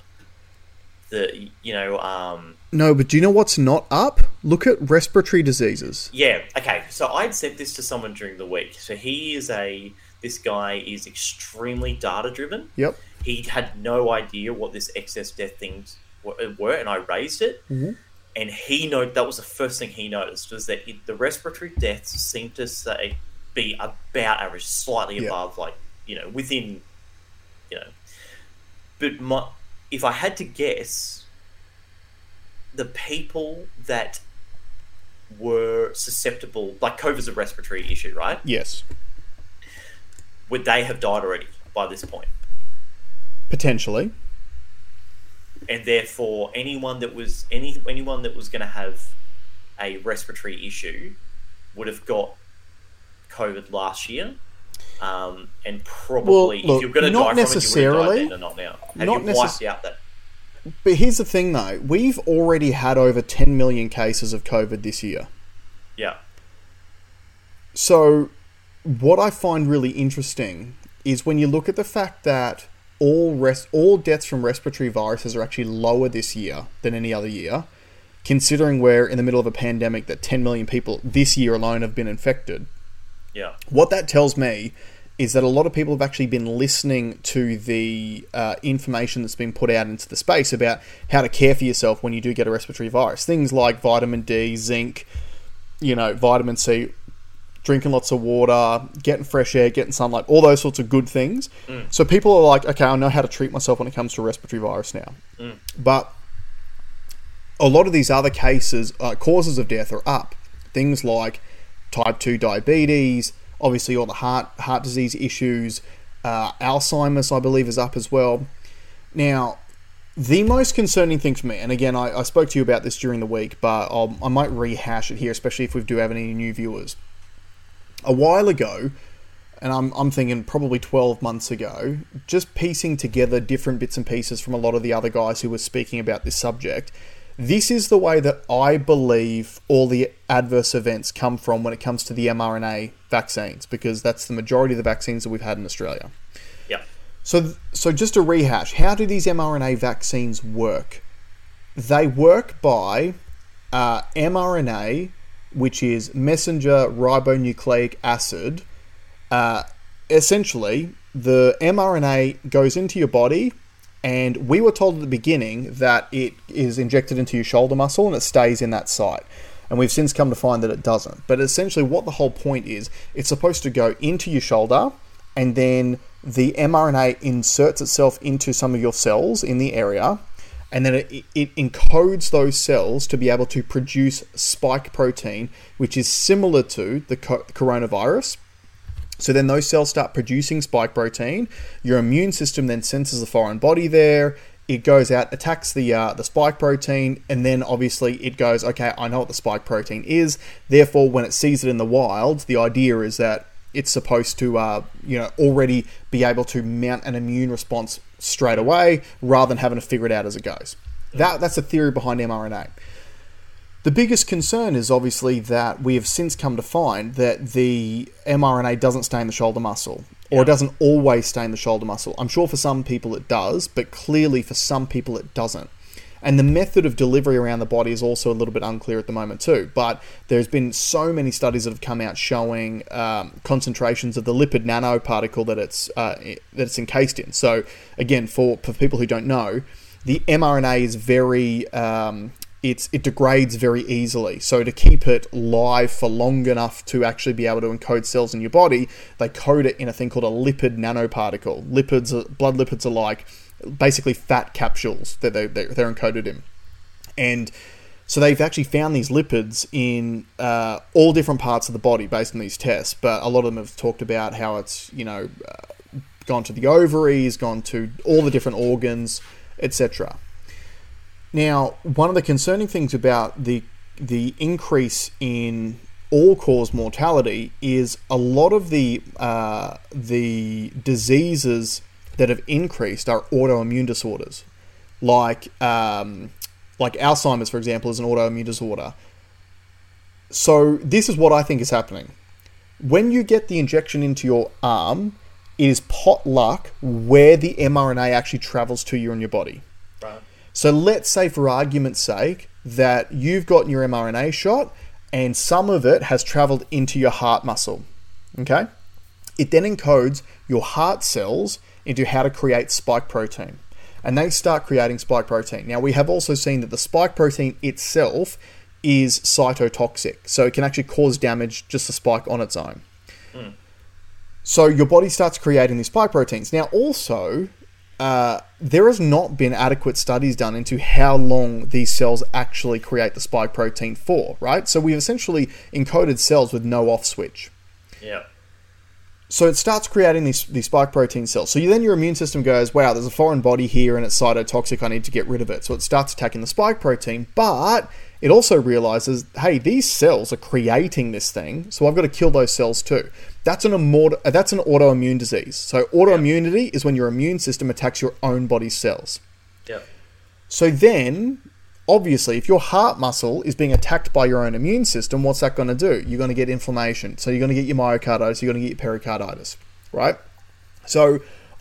The you know um, No, but do you know what's not up? Look at respiratory diseases. Yeah. Okay. So I'd said this to someone during the week. So he is a this guy is extremely data driven. Yep. He had no idea what this excess death things were, were and I raised it. Mhm. And he know that was the first thing he noticed was that it, the respiratory deaths seemed to say be about average, slightly Yeah. above, like you know, within, you know. But my, if I had to guess, the people that were susceptible, like COVID's a respiratory issue, right? Yes. Would they have died already by this point? Potentially. And therefore, anyone that was any anyone that was going to have a respiratory issue would have got COVID last year, um, and probably look, if you're going to die from it, you would have necessarily. died then and not now. Have you necess- out that? But here's the thing though, we've already had over 10 million cases of COVID this year. Yeah, So, what I find really interesting is when you look at the fact that all all deaths from respiratory viruses are actually lower this year than any other year, considering we're in the middle of a pandemic that 10 million people this year alone have been infected. Yeah, What that tells me is that a lot of people have actually been listening to the uh, information that's been put out into the space about how to care for yourself when you do get a respiratory virus. Things like vitamin D, zinc, you know, vitamin C, drinking lots of water, getting fresh air, getting sunlight, all those sorts of good things. So people are like, okay, I know how to treat myself when it comes to respiratory virus now. But a lot of these other cases, uh, causes of death are up. Things like type 2 diabetes, obviously all the heart heart disease issues, uh, Alzheimer's, I believe, is up as well. Now, the most concerning thing for me, and again, I, I spoke to you about this during the week, but I'll, I might rehash it here, especially if we do have any new viewers. A while ago, and I'm, I'm thinking probably 12 months ago, just piecing together different bits and pieces from a lot of the other guys who were speaking about this subject. This is the way that I believe all the adverse events come from when it comes to the mRNA vaccines, because that's the majority of the vaccines that we've had in Australia. yeah, So, so just to rehash, how do these mRNA vaccines work? They work by uh, mRNA, which is messenger ribonucleic acid. Uh, essentially, the mRNA goes into your body, and we were told at the beginning that it is injected into your shoulder muscle and it stays in that site. And we've since come to find that it doesn't. But essentially, what the whole point is, it's supposed to go into your shoulder, and then the mRNA inserts itself into some of your cells in the area, and then it, it encodes those cells to be able to produce spike protein, which is similar to the co- coronavirus. So then those cells start producing spike protein. Your immune system then senses a foreign body there. It goes out, attacks the uh, the spike protein, and then obviously it goes, okay, I know what the spike protein is. Therefore, when it sees it in the wild, the idea is that it's supposed to, uh, you know, already be able to mount an immune response straight away, rather than having to figure it out as it goes. That that's the theory behind mRNA. The biggest concern is obviously that we have since come to find that the mRNA doesn't stay in the shoulder muscle, or Yeah. it doesn't always stay in the shoulder muscle. I'm sure for some people it does, but clearly for some people it doesn't. And the method of delivery around the body is also a little bit unclear at the moment too. But there's been so many studies that have come out showing um, concentrations of the lipid nanoparticle that it's uh, that it's encased in. So again, for for people who don't know, the mRNA is very um, it's it degrades very easily. So to keep it live for long enough to actually be able to encode cells in your body, they code it in a thing called a lipid nanoparticle. Lipids, blood lipids are like basically fat capsules that they, they're, they're encoded in, and so they've actually found these lipids in uh, all different parts of the body based on these tests. But a lot of them have talked about how it's you know uh, gone to the ovaries, gone to all the different organs, etc. Now, one of the concerning things about the the increase in all cause mortality is a lot of the uh, the diseases that have increased are autoimmune disorders, like um, like Alzheimer's, for example, is an autoimmune disorder. So this is what I think is happening. When you get the injection into your arm, it is pot luck where the mRNA actually travels to you in your body. So let's say, for argument's sake, that you've gotten your mRNA shot and some of it has traveled into your heart muscle. Okay? It then encodes your heart cells into how to create spike protein. And they start creating spike protein. Now, we have also seen that the spike protein itself is cytotoxic. So it can actually cause damage just the spike on its own. Hmm. So your body starts creating these spike proteins. Now, also, uh, there has not been adequate studies done into how long these cells actually create the spike protein for, right? So we've essentially encoded cells with no off switch. Yeah. So it starts creating these, these spike protein cells. So you, then your immune system goes, wow, there's a foreign body here and it's cytotoxic. I need to get rid of it. So it starts attacking the spike protein, but it also realizes, hey, these cells are creating this thing, so I've got to kill those cells too. That's an immort- that's an autoimmune disease. So autoimmunity is when your immune system attacks your own body's cells. Yeah. So then, obviously, if your heart muscle is being attacked by your own immune system, what's that going to do? You're going to get inflammation. So you're going to get your myocarditis, you're going to get your pericarditis, right? So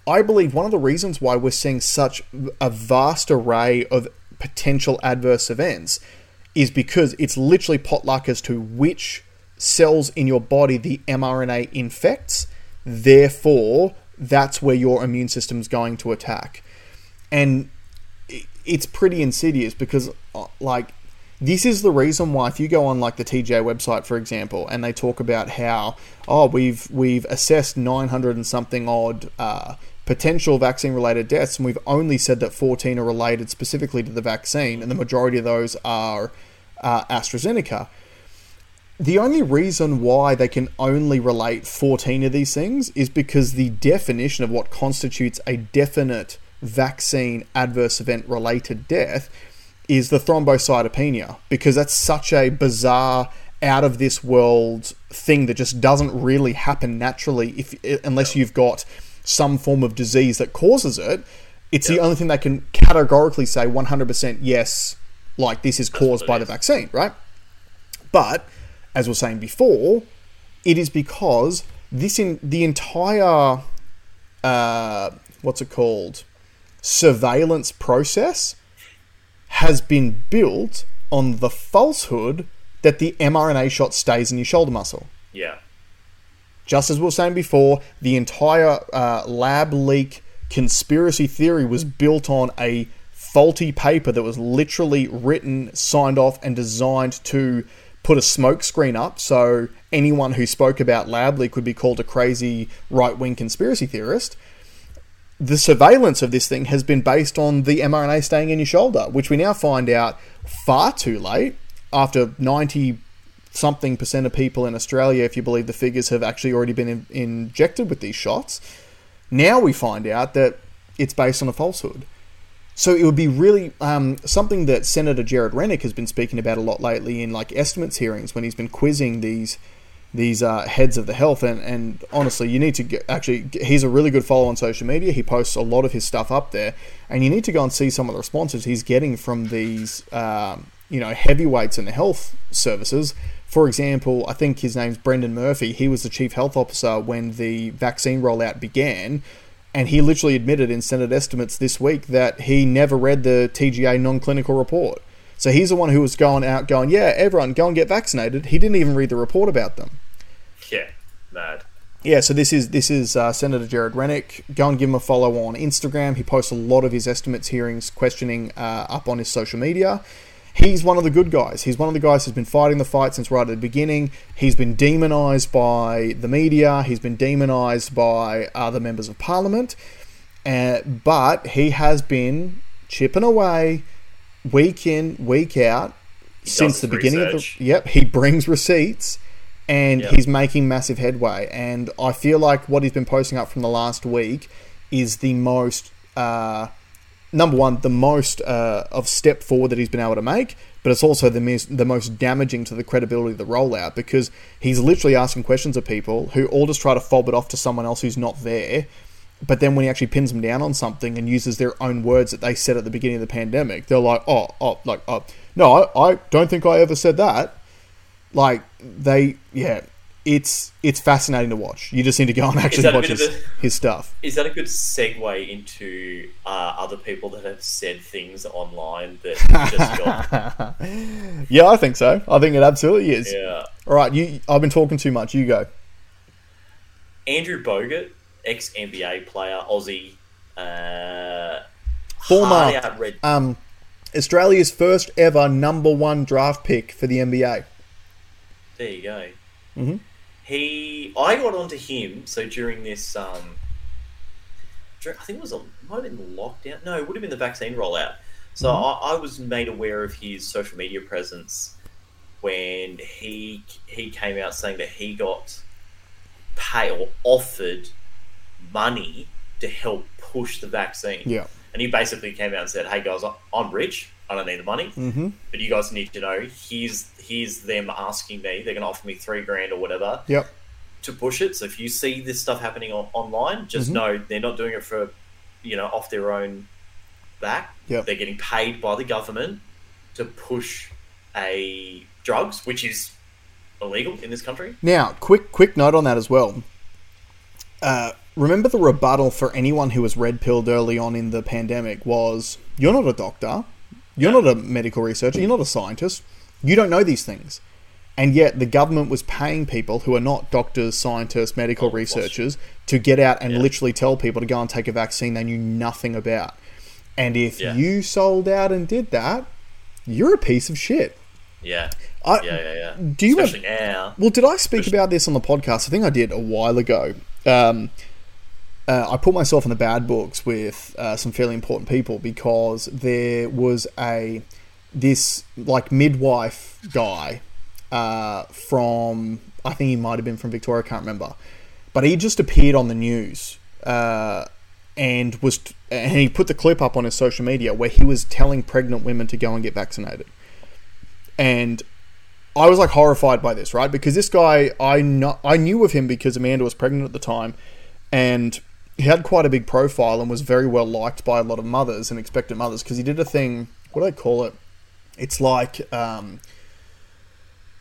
I believe one of the reasons why we're seeing such a vast array of potential adverse events is because it's literally potluck as to which cells in your body the mRNA infects. Therefore, that's where your immune system's going to attack. And it's pretty insidious because, uh, like, this is the reason why if you go on like the TGA website, for example, and they talk about how oh we've we've assessed 900 and something odd uh, potential vaccine related deaths, and we've only said that 14 are related specifically to the vaccine, and the majority of those are uh, AstraZeneca. The only reason why they can only relate 14 of these things is because the definition of what constitutes a definite vaccine adverse event related death is the thrombocytopenia because that's such a bizarre out of this world thing that just doesn't really happen naturally if unless you've got some form of disease that causes it it's the only thing they can categorically say 100% yes like this is caused by the vaccine right but as we are saying before it is because this in the entire uh, what's it called surveillance process has been built on the falsehood that the mRNA shot stays in your shoulder muscle. Yeah. Just as we were saying before, the entire uh, lab leak conspiracy theory was built on a faulty paper that was literally written, signed off, and designed to put a smoke screen up so anyone who spoke about lab leak would be called a crazy right wing conspiracy theorist. The surveillance of this thing has been based on the mRNA staying in your shoulder, which we now find out far too late after 90 something percent of people in Australia, if you believe the figures, have actually already been in, injected with these shots. Now we find out that it's based on a falsehood. So it would be really um, something that Senator Gerard Rennick has been speaking about a lot lately in like estimates hearings when he's been quizzing these these uh, heads of the health. And, and honestly, you need to get, actually he's a really good follow on social media. He posts a lot of his stuff up there, and you need to go and see some of the responses he's getting from these um, you know heavyweights in the health services. For example, I think his name's Brendan Murphy. He was the chief health officer when the vaccine rollout began. And he literally admitted in Senate estimates this week that he never read the TGA non clinical report. So he's the one who was going out going, yeah, everyone go and get vaccinated. He didn't even read the report about them. Yeah. Mad. Yeah, so this is this is uh, Senator Gerard Rennick. Go and give him a follow on Instagram. He posts a lot of his estimates hearings, questioning uh, up on his social media. He's one of the good guys. He's one of the guys who's been fighting the fight since right at the beginning. He's been demonized by the media. He's been demonized by other members of parliament. Uh, but he has been chipping away week in, week out since the beginning of the. Yep, he brings receipts and Yep. he's making massive headway. And I feel like what he's been posting up from the last week is the most. Uh, number one, the most uh, of step forward that he's been able to make, but it's also the the most damaging to the credibility of the rollout because he's literally asking questions of people who all just try to fob it off to someone else who's not there. But then when he actually pins them down on something and uses their own words that they said at the beginning of the pandemic, they're like, "Oh, oh, like, oh, no, I, I don't think I ever said that." Like they, yeah, it's it's fascinating to watch. You just need to go and actually watch his, a- his stuff. Is that a good segue into uh, other people that have said things online that just got Yeah, I think so. I think it absolutely is. yeah? All right, you. I've been talking too much. You go. Andrew Bogut, ex NBA player, Aussie, uh, Former-. Um, Australia's first ever number one draft pick for the NBA. There you go. Mhm. He, I got onto him. So during this, um, dur- I think it was a might have been the lockdown. No, it would have been the vaccine rollout. So I, I was made aware of his social media presence when he he came out saying that he got pay or offered money to help push the vaccine. Yeah. And he basically came out and said, "Hey guys, I'm rich. I don't need the money, Mm-hmm. but you guys need to know. Here's here's them asking me. They're going to offer me three grand or whatever Yep. to push it. So if you see this stuff happening on, online, just Mhm. know they're not doing it for you know off their own back. Yep. They're getting paid by the government to push a drugs, which is illegal in this country. Now, quick quick note on that as well. Uh, remember the rebuttal for anyone who was red pilled early on in the pandemic was you're not a doctor, you're not a medical researcher, you're not a scientist, you don't know these things. And yet the government was paying people who are not doctors, scientists, medical Oh, researchers to get out and Yeah. literally tell people to go and take a vaccine they knew nothing about. And if Yeah. you sold out and did that, you're a piece of shit. Yeah, I, yeah, yeah, yeah. Do you Especially now. well, did I speak about this on the podcast? I think I did a while ago. Um, uh, I put myself in the bad books with uh, some fairly important people because there was a this like midwife guy uh, from I think he might have been from Victoria. I can't remember, but he just appeared on the news uh, and was and he put the clip up on his social media where he was telling pregnant women to go and get vaccinated, and I was like horrified by this, right? Because this guy, I know, I knew of him because Amanda was pregnant at the time, and he had quite a big profile and was very well liked by a lot of mothers and expectant mothers because he did a thing. What do they call it? It's like um,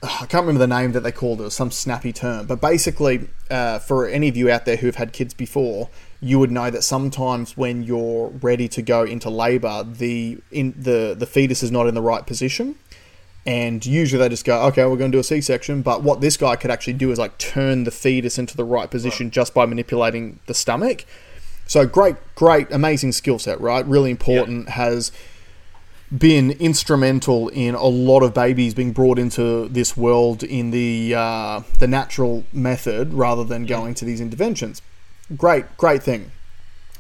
I can't remember the name that they called it. Some snappy term, but basically, uh, for any of you out there who have had kids before, you would know that sometimes when you're ready to go into labour, the in the the fetus is not in the right position and usually they just go, okay, we're going to do a C-section. But what this guy could actually do is like turn the fetus into the right position just by manipulating the stomach. So great, great, amazing skill set, right? Really important. Has been instrumental in a lot of babies being brought into this world in the uh, the natural method rather than going to these interventions. Great, great thing.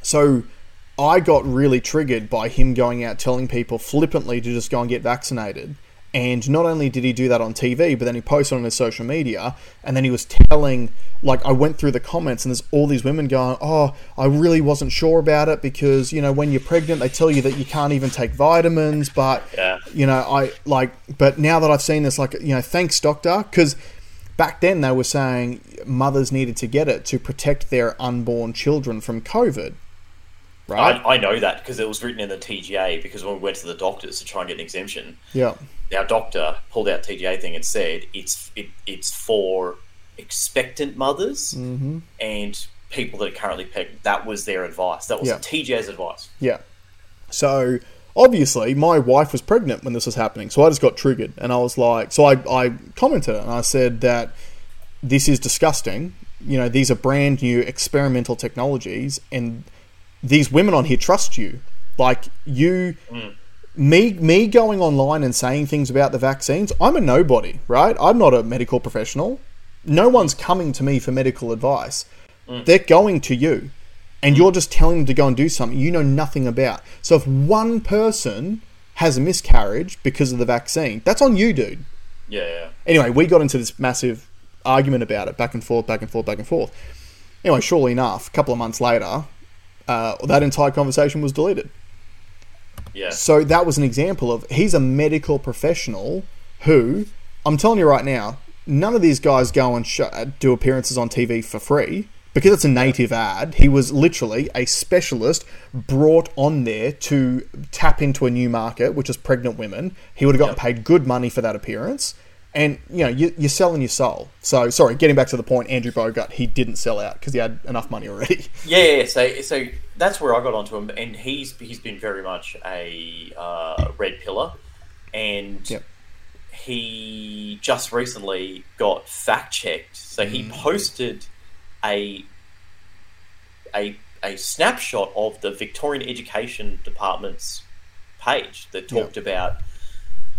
So I got really triggered by him going out telling people flippantly to just go and get vaccinated. And not only did he do that on TV, but then he posted on his social media, and then he was telling, like, I went through the comments, and there's all these women going, "Oh, I really wasn't sure about it because you know when you're pregnant, they tell you that you can't even take vitamins, but Yeah. you know, I like, but now that I've seen this, like, you know, thanks, doctor, because back then they were saying mothers needed to get it to protect their unborn children from COVID, right? I, I know that because it was written in the TGA. Because when we went to the doctors to try and get an exemption, yeah, our doctor pulled out TGA thing and said it's it, it's for expectant mothers mm-hmm. and people that are currently pregnant. That was their advice. That was Yeah. TGA's advice. yeah. So obviously, my wife was pregnant when this was happening, so I just got triggered, and I was like, so I, I commented and I said that this is disgusting. You know, these are brand new experimental technologies, and these women on here trust you. Like you, me me going online and saying things about the vaccines, I'm a nobody, right? I'm not a medical professional. No one's coming to me for medical advice. They're going to you. And you're just telling them to go and do something you know nothing about. So if one person has a miscarriage because of the vaccine, that's on you, dude. Yeah, yeah. Anyway, we got into this massive argument about it, back and forth, back and forth, back and forth. Anyway, surely enough, a couple of months later, uh, that entire conversation was deleted. Yeah. So that was an example of he's a medical professional who, I'm telling you right now, none of these guys go and sh- uh, do appearances on TV for free because it's a native ad. He was literally a specialist brought on there to tap into a new market, which is pregnant women. He would have gotten Yep. paid good money for that appearance. And you know you, you're selling your soul. So sorry, getting back to the point, Andrew Bogut, he didn't sell out because he had enough money already. Yeah. So, so that's where I got onto him, and he's he's been very much a uh, red pillar, and Yep. he just recently got fact checked. So he posted a a a snapshot of the Victorian Education Department's page that talked about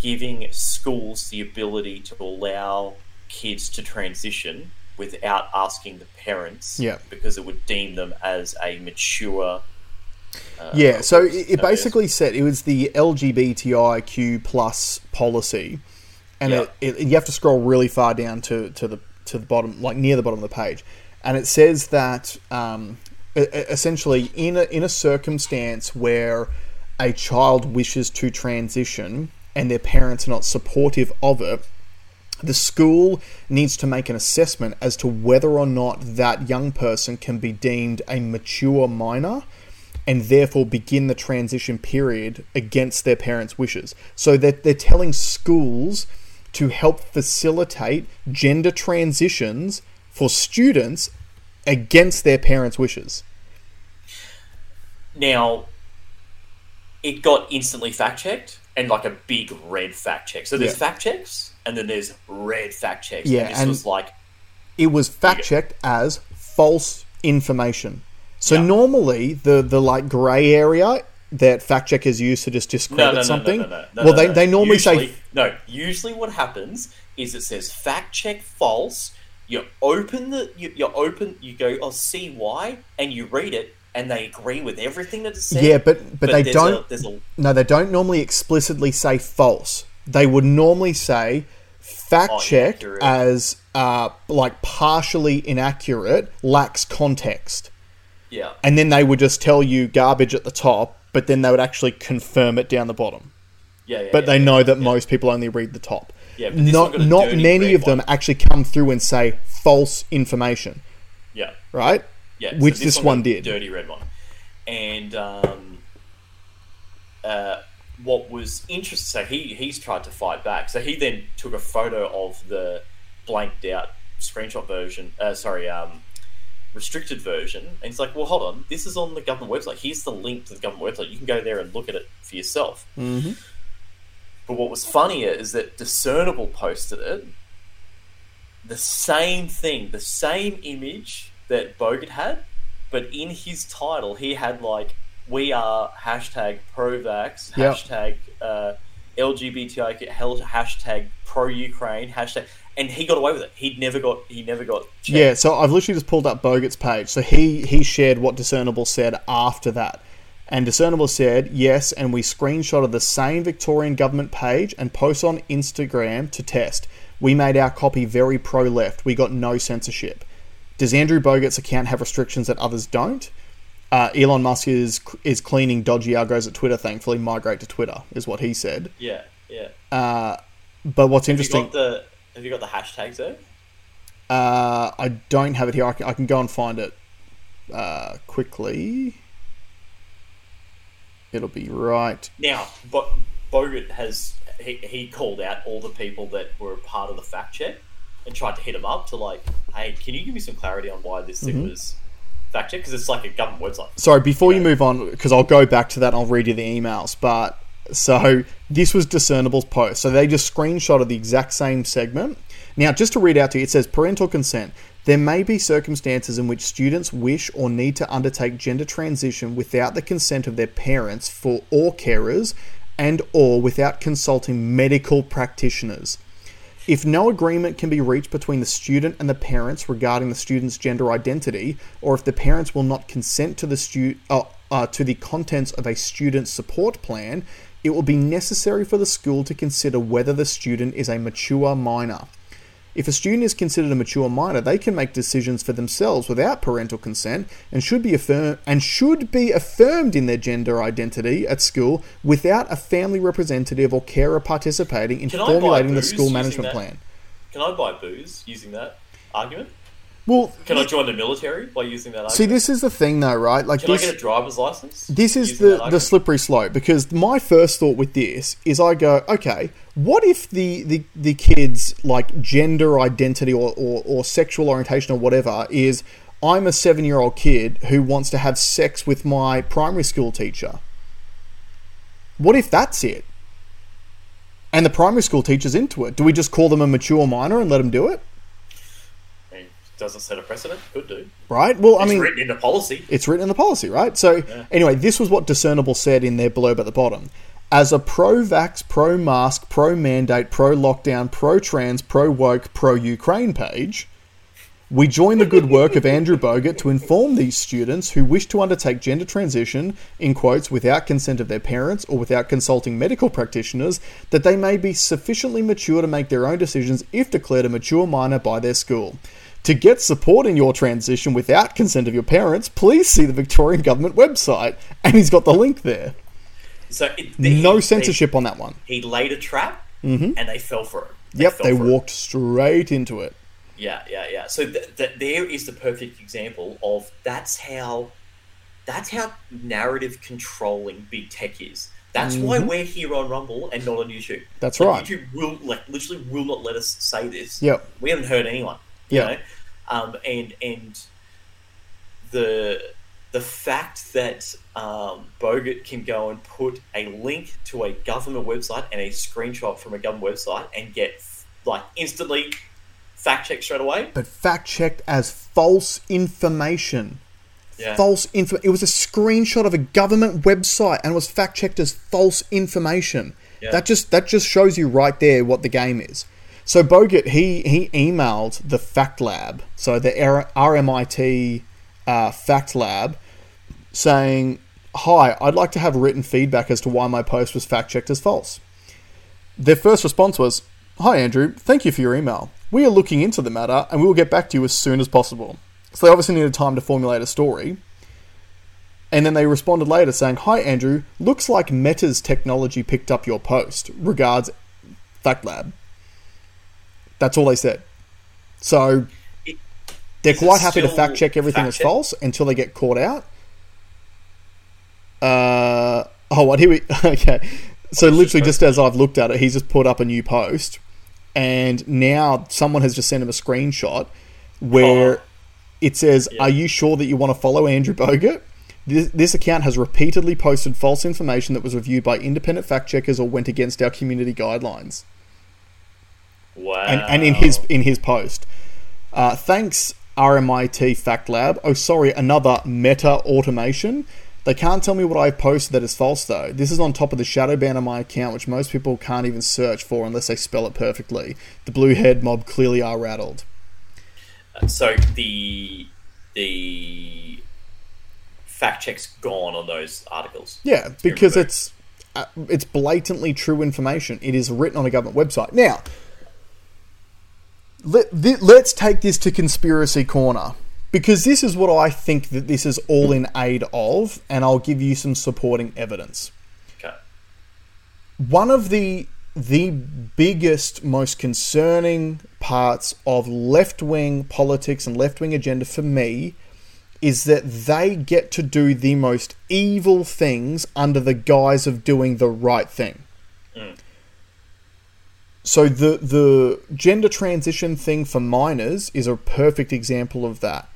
giving schools the ability to allow kids to transition without asking the parents Yeah. because it would deem them as a mature uh, Yeah, so it, it basically said it was the LGBTIQ plus policy, and Yeah. it, it, you have to scroll really far down to, to the to the bottom, like near the bottom of the page, and it says that um, essentially in a, in a circumstance where a child wishes to transition and their parents are not supportive of it, the school needs to make an assessment as to whether or not that young person can be deemed a mature minor and therefore begin the transition period against their parents' wishes. So that they're telling schools to help facilitate gender transitions for students against their parents' wishes. Now, it got instantly fact checked and like a big red fact check. So there's Yeah. fact checks and then there's red fact checks. Yeah, and this and- was like it was fact checked as false information. So Yeah. normally the the like grey area that fact checkers use to just discredit no, no, something. no, no, no, no, well, no, they, no. they normally usually, say no. Usually, what happens is it says fact check false. You open the you, you open you go oh see why and you read it and they agree with everything that it said. yeah, but but, they there's don't. A, there's a no, they don't normally explicitly say false. They would normally say fact Oh, checked as uh, like partially inaccurate, lacks context. yeah and then they would just tell you garbage at the top, but then they would actually confirm it down the bottom. yeah. yeah But yeah, they yeah, know that most people only read the top. Yeah, but not not many of them one. actually come through and say false information, yeah. right? Yeah, Which so this got one a did. Dirty red one. And um, uh, what was interesting, so he he's tried to fight back. So he then took a photo of the blanked out screenshot version. Uh, sorry, um, restricted version. And he's like, "Well, hold on. This is on the government website. Here's the link to the government website. You can go there and look at it for yourself." Mm-hmm. But what was funnier is that Discernible posted it. The same thing, the same image that Bogut had, but in his title he had like "We are hashtag pro-vax, Yep. hashtag uh, LGBTIQ, hashtag pro-Ukraine, hashtag," and he got away with it. He'd never got, he never got. checked. Yeah, so I've literally just pulled up Bogut's page. So he he shared what Discernible said after that. And Discernible said, yes, and we screenshotted the same Victorian government page and post on Instagram to test. We made our copy very pro left. We got no censorship. Does Andrew Bogut's account have restrictions that others don't? Uh, Elon Musk is is cleaning dodgy algos at Twitter. Thankfully, migrate to Twitter is what he said. yeah, yeah. Uh, but what's Have interesting, got the Have you got the hashtags there? uh, I don't have it here. I can, I can go and find it uh, quickly. It'll be right. Now, but Bogut has he, he called out all the people that were part of the fact check and tried to hit him up to like, hey, can you give me some clarity on why this thing mm-hmm. was fact check? Because it's like a government website. Sorry, before you Yeah. move on, because I'll go back to that and I'll read you the emails. But so this was Discernible's post. So they just screenshotted the exact same segment. Now, just to read out to you, it says parental consent. There may be circumstances in which students wish or need to undertake gender transition without the consent of their parents for or carers, and or without consulting medical practitioners. If no agreement can be reached between the student and the parents regarding the student's gender identity, or if the parents will not consent to the stu- uh, uh, to the contents of a student support plan, it will be necessary for the school to consider whether the student is a mature minor. If a student is considered a mature minor, they can make decisions for themselves without parental consent and should be affirmed and should be affirmed in their gender identity at school without a family representative or carer participating in Can formulating the school management plan. Can I buy booze using that argument? Well, Can I join the military by using that argument? see, this is the thing, though, right? Like Can this. I get a driver's license? This is the, the slippery slope because my first thought with this is I go, okay, what if the, the, the kid's like gender identity or, or, or sexual orientation or whatever is I'm a seven year old kid who wants to have sex with my primary school teacher? What if that's it? And the primary school teacher's into it. Do we just call them a mature minor and let them do it? I doesn't set a precedent. Could do. Right? Well, I It's mean, written into policy. It's written in the policy, right? So, anyway, this was what Discernible said in their blurb at the bottom. As a pro vax, pro mask, pro mandate, pro lockdown, pro trans, pro woke, pro Ukraine page, we join the good work of Andrew Bogut to inform these students who wish to undertake gender transition, in quotes, without consent of their parents or without consulting medical practitioners, that they may be sufficiently mature to make their own decisions if declared a mature minor by their school. To get support in your transition without consent of your parents, please see the Victorian Government website. And he's got the link there. So it, they- No they- censorship on that one. He laid a trap, and they fell for it. Yep, they for it. walked straight into it. Yeah, yeah, yeah. So th- th- there is the perfect example of that's how that's how narrative controlling big tech is. That's why we're here on Rumble and not on YouTube. Mm-hmm. That's Like, right. YouTube will like literally will not let us say this. Yep. We haven't heard anyone. You Yeah. know? Um, and and the the fact that um, Bogut can go and put a link to a government website and a screenshot from a government website and get like instantly fact checked straight away. But fact checked as false information. Yeah. False info. It was a screenshot of a government website and was fact checked as false information. Yeah. That just that just shows you right there what the game is. So Bogut he he emailed the Fact Lab, so the RMIT uh, Fact Lab, saying, "Hi, I'd like to have written feedback as to why my post was fact checked as false." Their first response was, Hi, Andrew. Thank you for your email. We are looking into the matter and we will get back to you as soon as possible. So they obviously needed time to formulate a story. And then they responded later saying, Hi, Andrew. Looks like Meta's technology picked up your post. Regards, Fact Lab. That's all they said. So It- they're quite happy to fact check everything fact as false until they get caught out. Uh, oh, what? Here we. Okay. So literally, just as I've looked at it, he's just put up a new post, and now someone has just sent him a screenshot where Oh. it says, Yeah. "Are you sure that you want to follow Andrew Bogut?" This, this account has repeatedly posted false information that was reviewed by independent fact checkers or went against our community guidelines Wow. and, and in his in his post. Uh, thanks RMIT Fact Lab. Oh, sorry, another Meta automation. They can't tell me what I've posted that is false though. This is on top of the shadow ban on my account, which most people can't even search for unless they spell it perfectly. The blue head mob clearly are rattled. so the the fact check's gone on those articles. Yeah, because it's uh, it's blatantly true information. It is written on a government website. Now, let, th- let's take this to conspiracy corner because this is what I think that this is all in aid of, and I'll give you some supporting evidence. Okay. One of the the biggest, most concerning parts of left wing politics and left wing agenda for me is that they get to do the most evil things under the guise of doing the right thing. Mm. So the the gender transition thing for minors is a perfect example of that.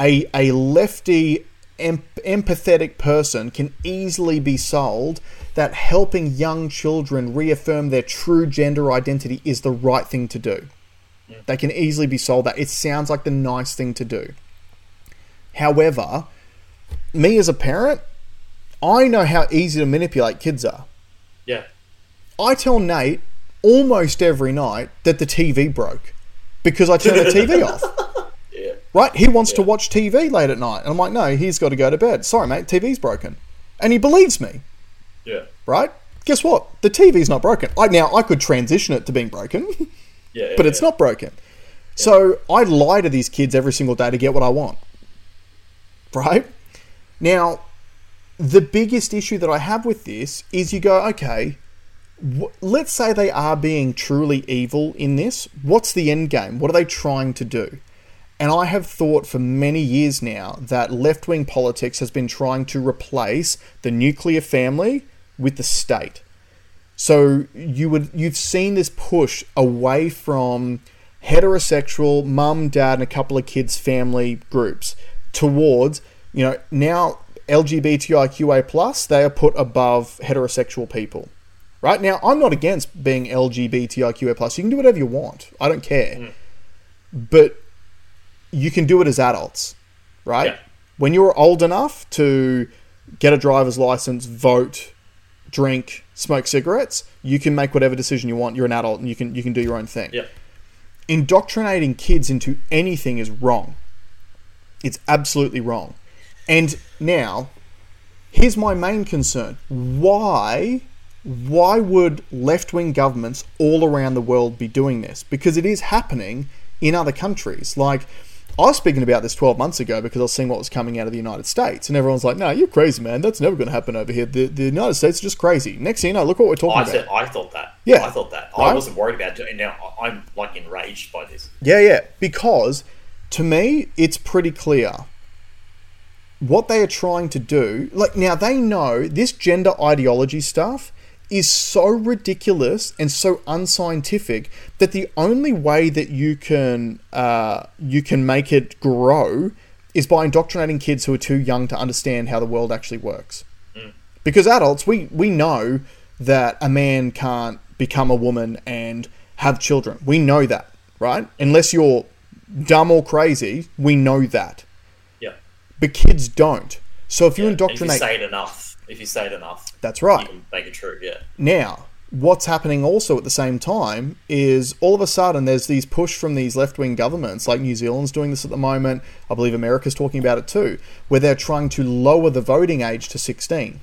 A a lefty em- empathetic person can easily be sold that helping young children reaffirm their true gender identity is the right thing to do. They can easily be sold that. It sounds like the nice thing to do. However, me as a parent, I know how easy to manipulate kids are. Yeah. I tell Nate almost every night that the TV broke because I turned the TV off. Yeah. Right? He wants to watch TV late at night. And I'm like, no, he's got to go to bed. Sorry, mate, TV's broken. And he believes me, Yeah. right? Guess what? The TV's not broken. I, now, I could transition it to being broken, Yeah. but it's yeah. not broken. So I lie to these kids every single day to get what I want. Right? Now, the biggest issue that I have with this is you go, okay, let's say they are being truly evil in this. What's the end game? What are they trying to do? And I have thought for many years now that left wing politics has been trying to replace the nuclear family with the state. So you would you've seen this push away from heterosexual mum, dad, and a couple of kids family groups towards you know now LGBTIQA plus they are put above heterosexual people. Right now, I'm not against being LGBTIQA plus. You can do whatever you want. I don't care. Mm. But you can do it as adults, right? Yeah. When you're old enough to get a driver's license, vote, drink, smoke cigarettes, you can make whatever decision you want. You're an adult and you can you can do your own thing. Yeah. Indoctrinating kids into anything is wrong. It's absolutely wrong. And now, here's my main concern. Why why would left-wing governments all around the world be doing this? Because it is happening in other countries. Like I was speaking about this 12 months ago because I was seeing what was coming out of the United States, and everyone's like, "No, you're crazy, man. That's never going to happen over here. The, the United States is just crazy." Next thing you know, look what we're talking I about. said I thought that. Yeah. I thought that. Right? I wasn't worried about it, and now I'm like enraged by this. Yeah, yeah. Because to me, it's pretty clear what they are trying to do. Like, now they know this gender ideology stuff is so ridiculous and so unscientific that the only way that you can uh, you can make it grow is by indoctrinating kids who are too young to understand how the world actually works. Because adults, we we know that a man can't become a woman and have children. We know that, right? Unless you're dumb or crazy, we know that. Yeah. But kids don't. So if you Yeah. Indoctrinate, you say it enough, if you say it enough, that's right. you can make it true. Yeah. Now, what's happening also at the same time is all of a sudden there's these push from these left wing governments, like New Zealand's doing this at the moment. I believe America's talking about it too, where they're trying to lower the voting age to 16.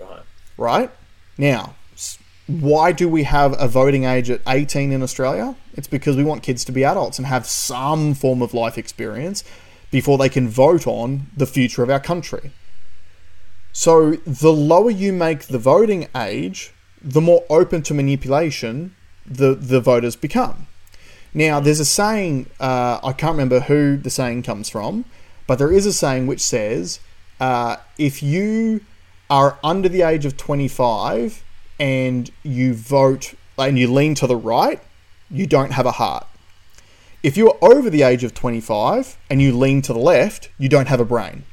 Right. right? Now, why do we have a voting age at 18 in Australia? It's because we want kids to be adults and have some form of life experience before they can vote on the future of our country. So, the lower you make the voting age, the more open to manipulation the, the voters become. Now, there's a saying, uh, I can't remember who the saying comes from, but there is a saying which says uh, if you are under the age of 25 and you vote and you lean to the right, you don't have a heart. If you are over the age of 25 and you lean to the left, you don't have a brain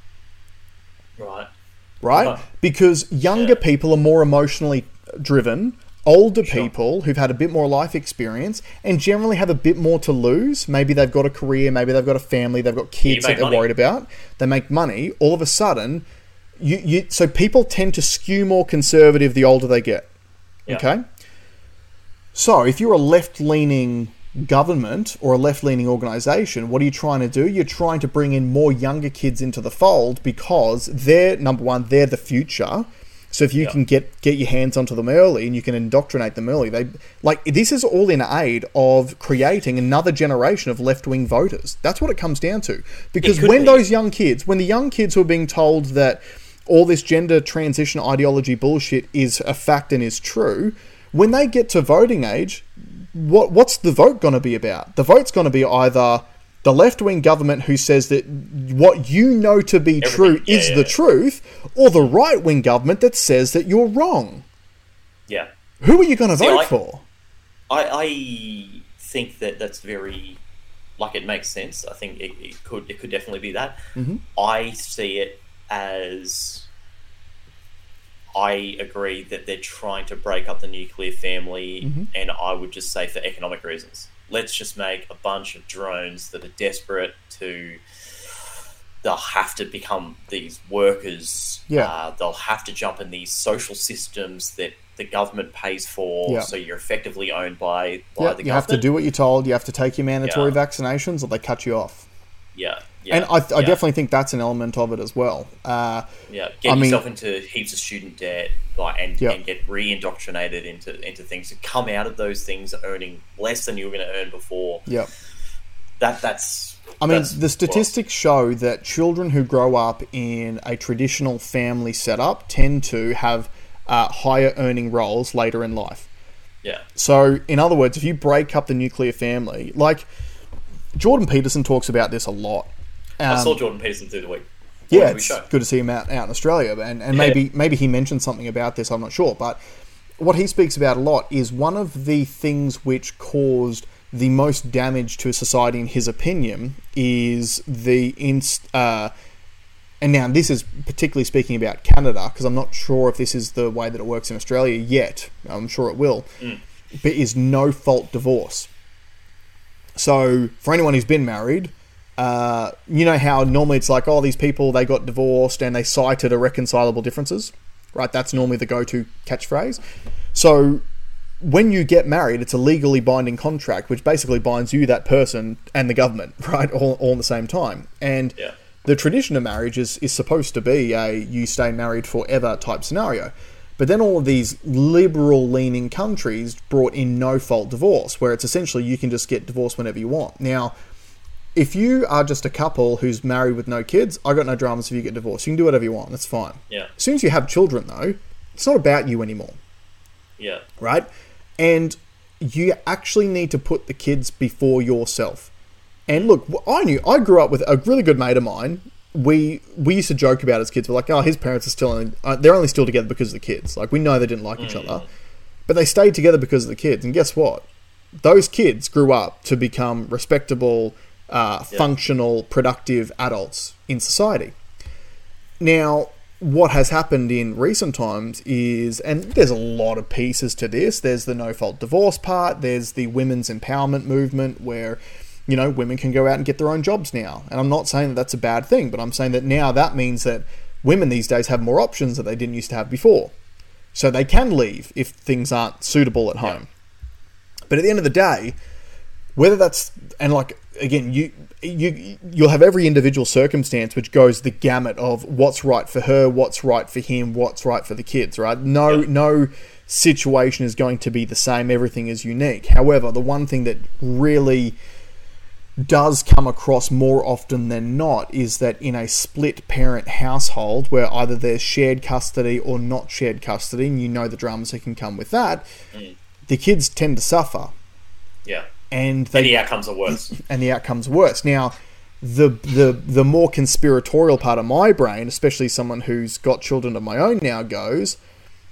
Right. Right? Right. Because younger Yeah. people are more emotionally driven. Older Sure. people who've had a bit more life experience and generally have a bit more to lose. Maybe they've got a career, maybe they've got a family, they've got kids that they're money. worried about. They make money. All of a sudden, you, you so people tend to skew more conservative the older they get. Yeah. Okay. So if you're a left leaning government or a left leaning organization, what are you trying to do? You're trying to bring in more younger kids into the fold because they're number one, they're the future. So if you Yeah. can get get your hands onto them early and you can indoctrinate them early, they like this is all in aid of creating another generation of left wing voters. That's what it comes down to. Because when be. those young kids, when the young kids who are being told that all this gender transition ideology bullshit is a fact and is true, when they get to voting age, what what's the vote going to be about? The vote's going to be either the left wing government who says that what you know to be true yeah, is yeah. the truth, or the right wing government that says that you're wrong. Yeah. Who are you going to See, vote I- for? I, I think that that's very like it makes sense. I think it, it could it could definitely be that. Mhm. I see it as I agree that they're trying to break up the nuclear family, Mhm. and I would just say for economic reasons. Let's just make a bunch of drones that are desperate to they'll have to become these workers. Yeah. Uh, they'll have to jump in these social systems that the government pays for. Yeah. So you're effectively owned by, by Yeah, you have to do what you're told. You have to take your mandatory Yeah. vaccinations, or they cut you off. Yeah. Yeah. and I, I yeah, definitely think that's an element of it as well. Uh, yeah get I mean- yourself into heaps of student debt, like and, Yeah. and get re-indoctrinated into into things to come out of those things earning less than you were going to earn before. yeah. That that's. I mean, that's- the statistics show that children who grow up in a traditional family setup tend to have uh, higher earning roles later in life. yeah. So, in other words, if you break up the nuclear family, like Jordan Peterson talks about this a lot. I Um, saw Jordan Peterson through the week. yeah, What it's good to see him out, out in Australia, and, and Yeah. maybe maybe he mentioned something about this. I'm not sure, but what he speaks about a lot is one of the things which caused the most damage to society, in his opinion, is the inst. Uh, and now this is particularly speaking about Canada because I'm not sure if this is the way that it works in Australia yet. I'm sure it will, but is no fault divorce. So for anyone who's been married, uh, you know how normally it's like, oh, these people they got divorced and they cited irreconcilable differences, right? That's normally the go-to catchphrase. So when you get married, it's a legally binding contract, which basically binds you, that person, and the government, right, all, all at the same time. And Yeah. the tradition of marriage is, is supposed to be a you stay married forever type scenario. But then all of these liberal leaning countries brought in no fault divorce, where it's essentially you can just get divorced whenever you want. Now, if you are just a couple who's married with no kids, I got no dramas if you get divorced. You can do whatever you want, that's fine. Yeah. As soon as you have children, though, it's not about you anymore Yeah. right? And you actually need to put the kids before yourself. And look, I knew I grew up with a really good mate of mine. We we used to joke about as kids. We're like, oh, his parents are still only, uh, they're only still together because of the kids. Like we know they didn't like each other, but they stayed together because of the kids. And guess what? Those kids grew up to become respectable, uh, functional, productive adults in society. Now, what has happened in recent times is, and there's a lot of pieces to this. There's the no fault divorce part. There's the women's empowerment movement where, you know, women can go out and get their own jobs now. And I'm not saying that that's a bad thing, but I'm saying that now that means that women these days have more options that they didn't used to have before. So they can leave if things aren't suitable at home. But at the end of the day, whether that's and like again you you you'll have every individual circumstance which goes the gamut of what's right for her what's right for him what's right for the kids right? No Yeah. no situation is going to be the same. Everything is unique. However the one thing that really does come across more often than not is that in a split parent household where either there's shared custody or not shared custody and you know the dramas that can come with that mm. the kids tend to suffer. Yeah. And they And the outcomes are worse. and the outcome's worse. Now, the the the more conspiratorial part of my brain, especially someone who's got children of my own now, goes.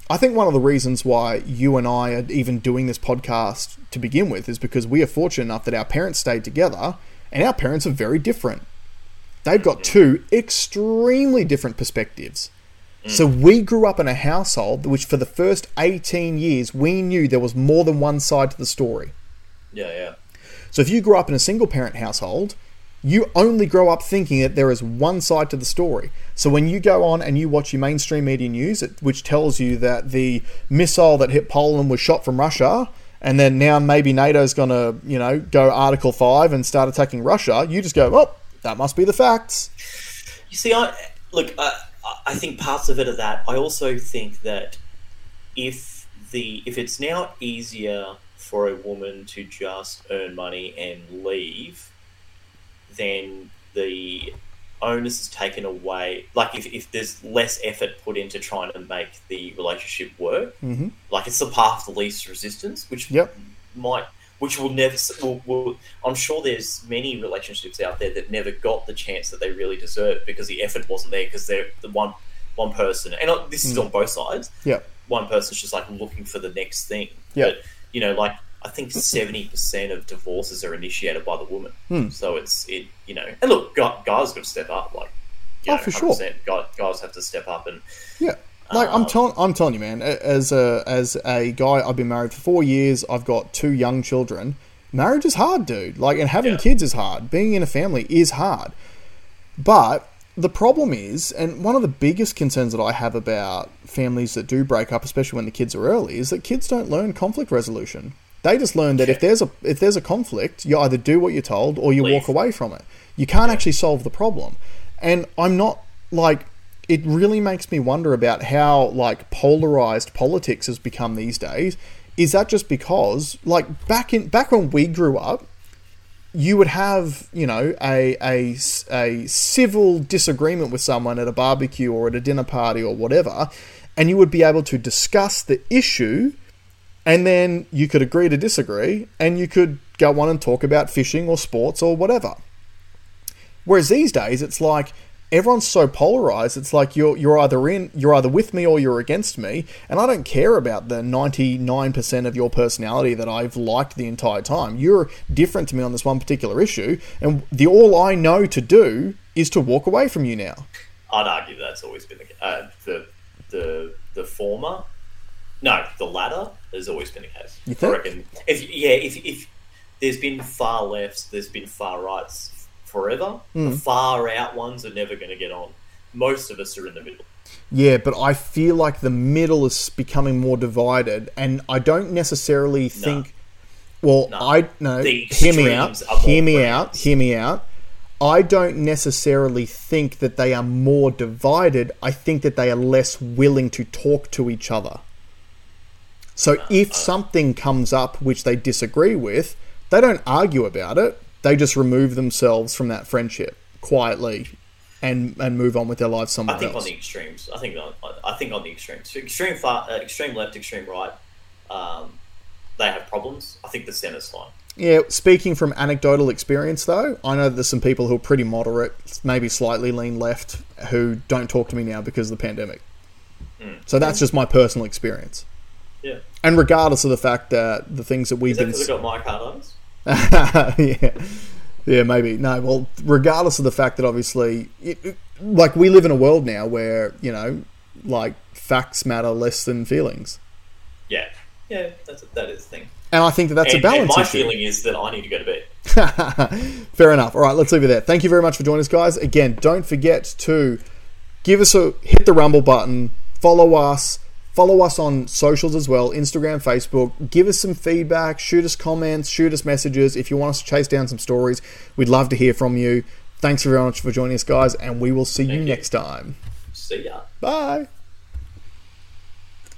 I think one of the reasons why you and I are even doing this podcast to begin with is because we are fortunate enough that our parents stayed together, and our parents are very different. They've got two extremely different perspectives. Mm. So we grew up in a household which, for the first 18 years, we knew there was more than one side to the story. Yeah, yeah. So if you grow up in a single parent household, you only grow up thinking that there is one side to the story. So when you go on and you watch your mainstream media news, which tells you that the missile that hit Poland was shot from Russia, and then now maybe NATO's going to, you know, go Article 5 and start attacking Russia, you just go, oh, that must be the facts. You see, I look. I, I think parts of it are that. I also think that if the if it's now easier for a woman to just earn money and leave, then the onus is taken away. Like if, if there's less effort put into trying to make the relationship work, hmm like it's the path of the least resistance, which Yep. might, which will never. Will, will, I'm sure there's many relationships out there that never got the chance that they really deserved because the effort wasn't there because they're the one one person, and uh, this is on both sides. Yeah, One person's just like looking for the next thing. Yeah. You know, like I think seventy percent of divorces are initiated by the woman. Hmm. So it's it, you know, and look, guys got to step up. Like, Oh, know, for sure. 100%, Guys, guys have to step up and Yeah. Like I'm Um, telling, I'm telling you, man. As a as a guy, I've been married for four years. I've got two young children. Marriage is hard, dude. Like, and having Yeah. kids is hard. Being in a family is hard. But the problem is, and one of the biggest concerns that I have about families that do break up, especially when the kids are early, is that kids don't learn conflict resolution. They just learn that if there's a if there's a conflict, you either do what you're told or you walk away from it. You can't actually solve the problem. And I'm not like it really makes me wonder about how like polarized politics has become these days. Is that just because like back in back when we grew up, you would have, you know, a, a, a civil disagreement with someone at a barbecue or at a dinner party or whatever, and you would be able to discuss the issue, and then you could agree to disagree, and you could go on and talk about fishing or sports or whatever. Whereas these days, it's like everyone's so polarized. It's like you're you're either in, you're either with me or you're against me, and I don't care about the ninety nine percent of your personality that I've liked the entire time. You're different to me on this one particular issue, and the all I know to do is to walk away from you now. I'd argue that's always been the uh, the the the former. No, the latter has always been the case. You think? I reckon. If yeah, if if there's been far lefts, there's been far rights forever. Hmm. The far out ones are never going to get on. Most of us are in the middle. Yeah, but I feel like the middle is becoming more divided, and I don't necessarily think. Well, No. I no. Hear me out. extremes are more Hear me out. Hear me out. I don't necessarily think that they are more divided. I think that they are less willing to talk to each other. So if something comes up which they disagree with, they don't argue about it. They just remove themselves from that friendship quietly, and and move on with their lives somewhere I think else. on the extremes. I think on, I think on the extremes. Extreme far, uh, extreme left, extreme right. Um, they have problems. I think the centre's fine. Yeah, speaking from anecdotal experience, though, I know that there's some people who are pretty moderate, maybe slightly lean left, who don't talk to me now because of the pandemic. So that's just my personal experience. Yeah. And regardless of the fact that the things that we've Is that been. because I got Mike Hard yeah. Yeah, maybe. No, well, regardless of the fact that obviously, it, it- like, we live in a world now where, you know, like, facts matter less than feelings. Yeah. Yeah, that's that is the thing. And I think that that's and, a balance and my issue. feeling is that I need to go to bed. Fair enough. All right, let's leave it there. Thank you very much for joining us, guys. Again, don't forget to give us a hit the rumble button, follow us, follow us on socials as well, Instagram, Facebook. Give us some feedback, shoot us comments, shoot us messages. If you want us to chase down some stories, we'd love to hear from you. Thanks very much for joining us, guys, and we will see you you. next time. See ya. Bye.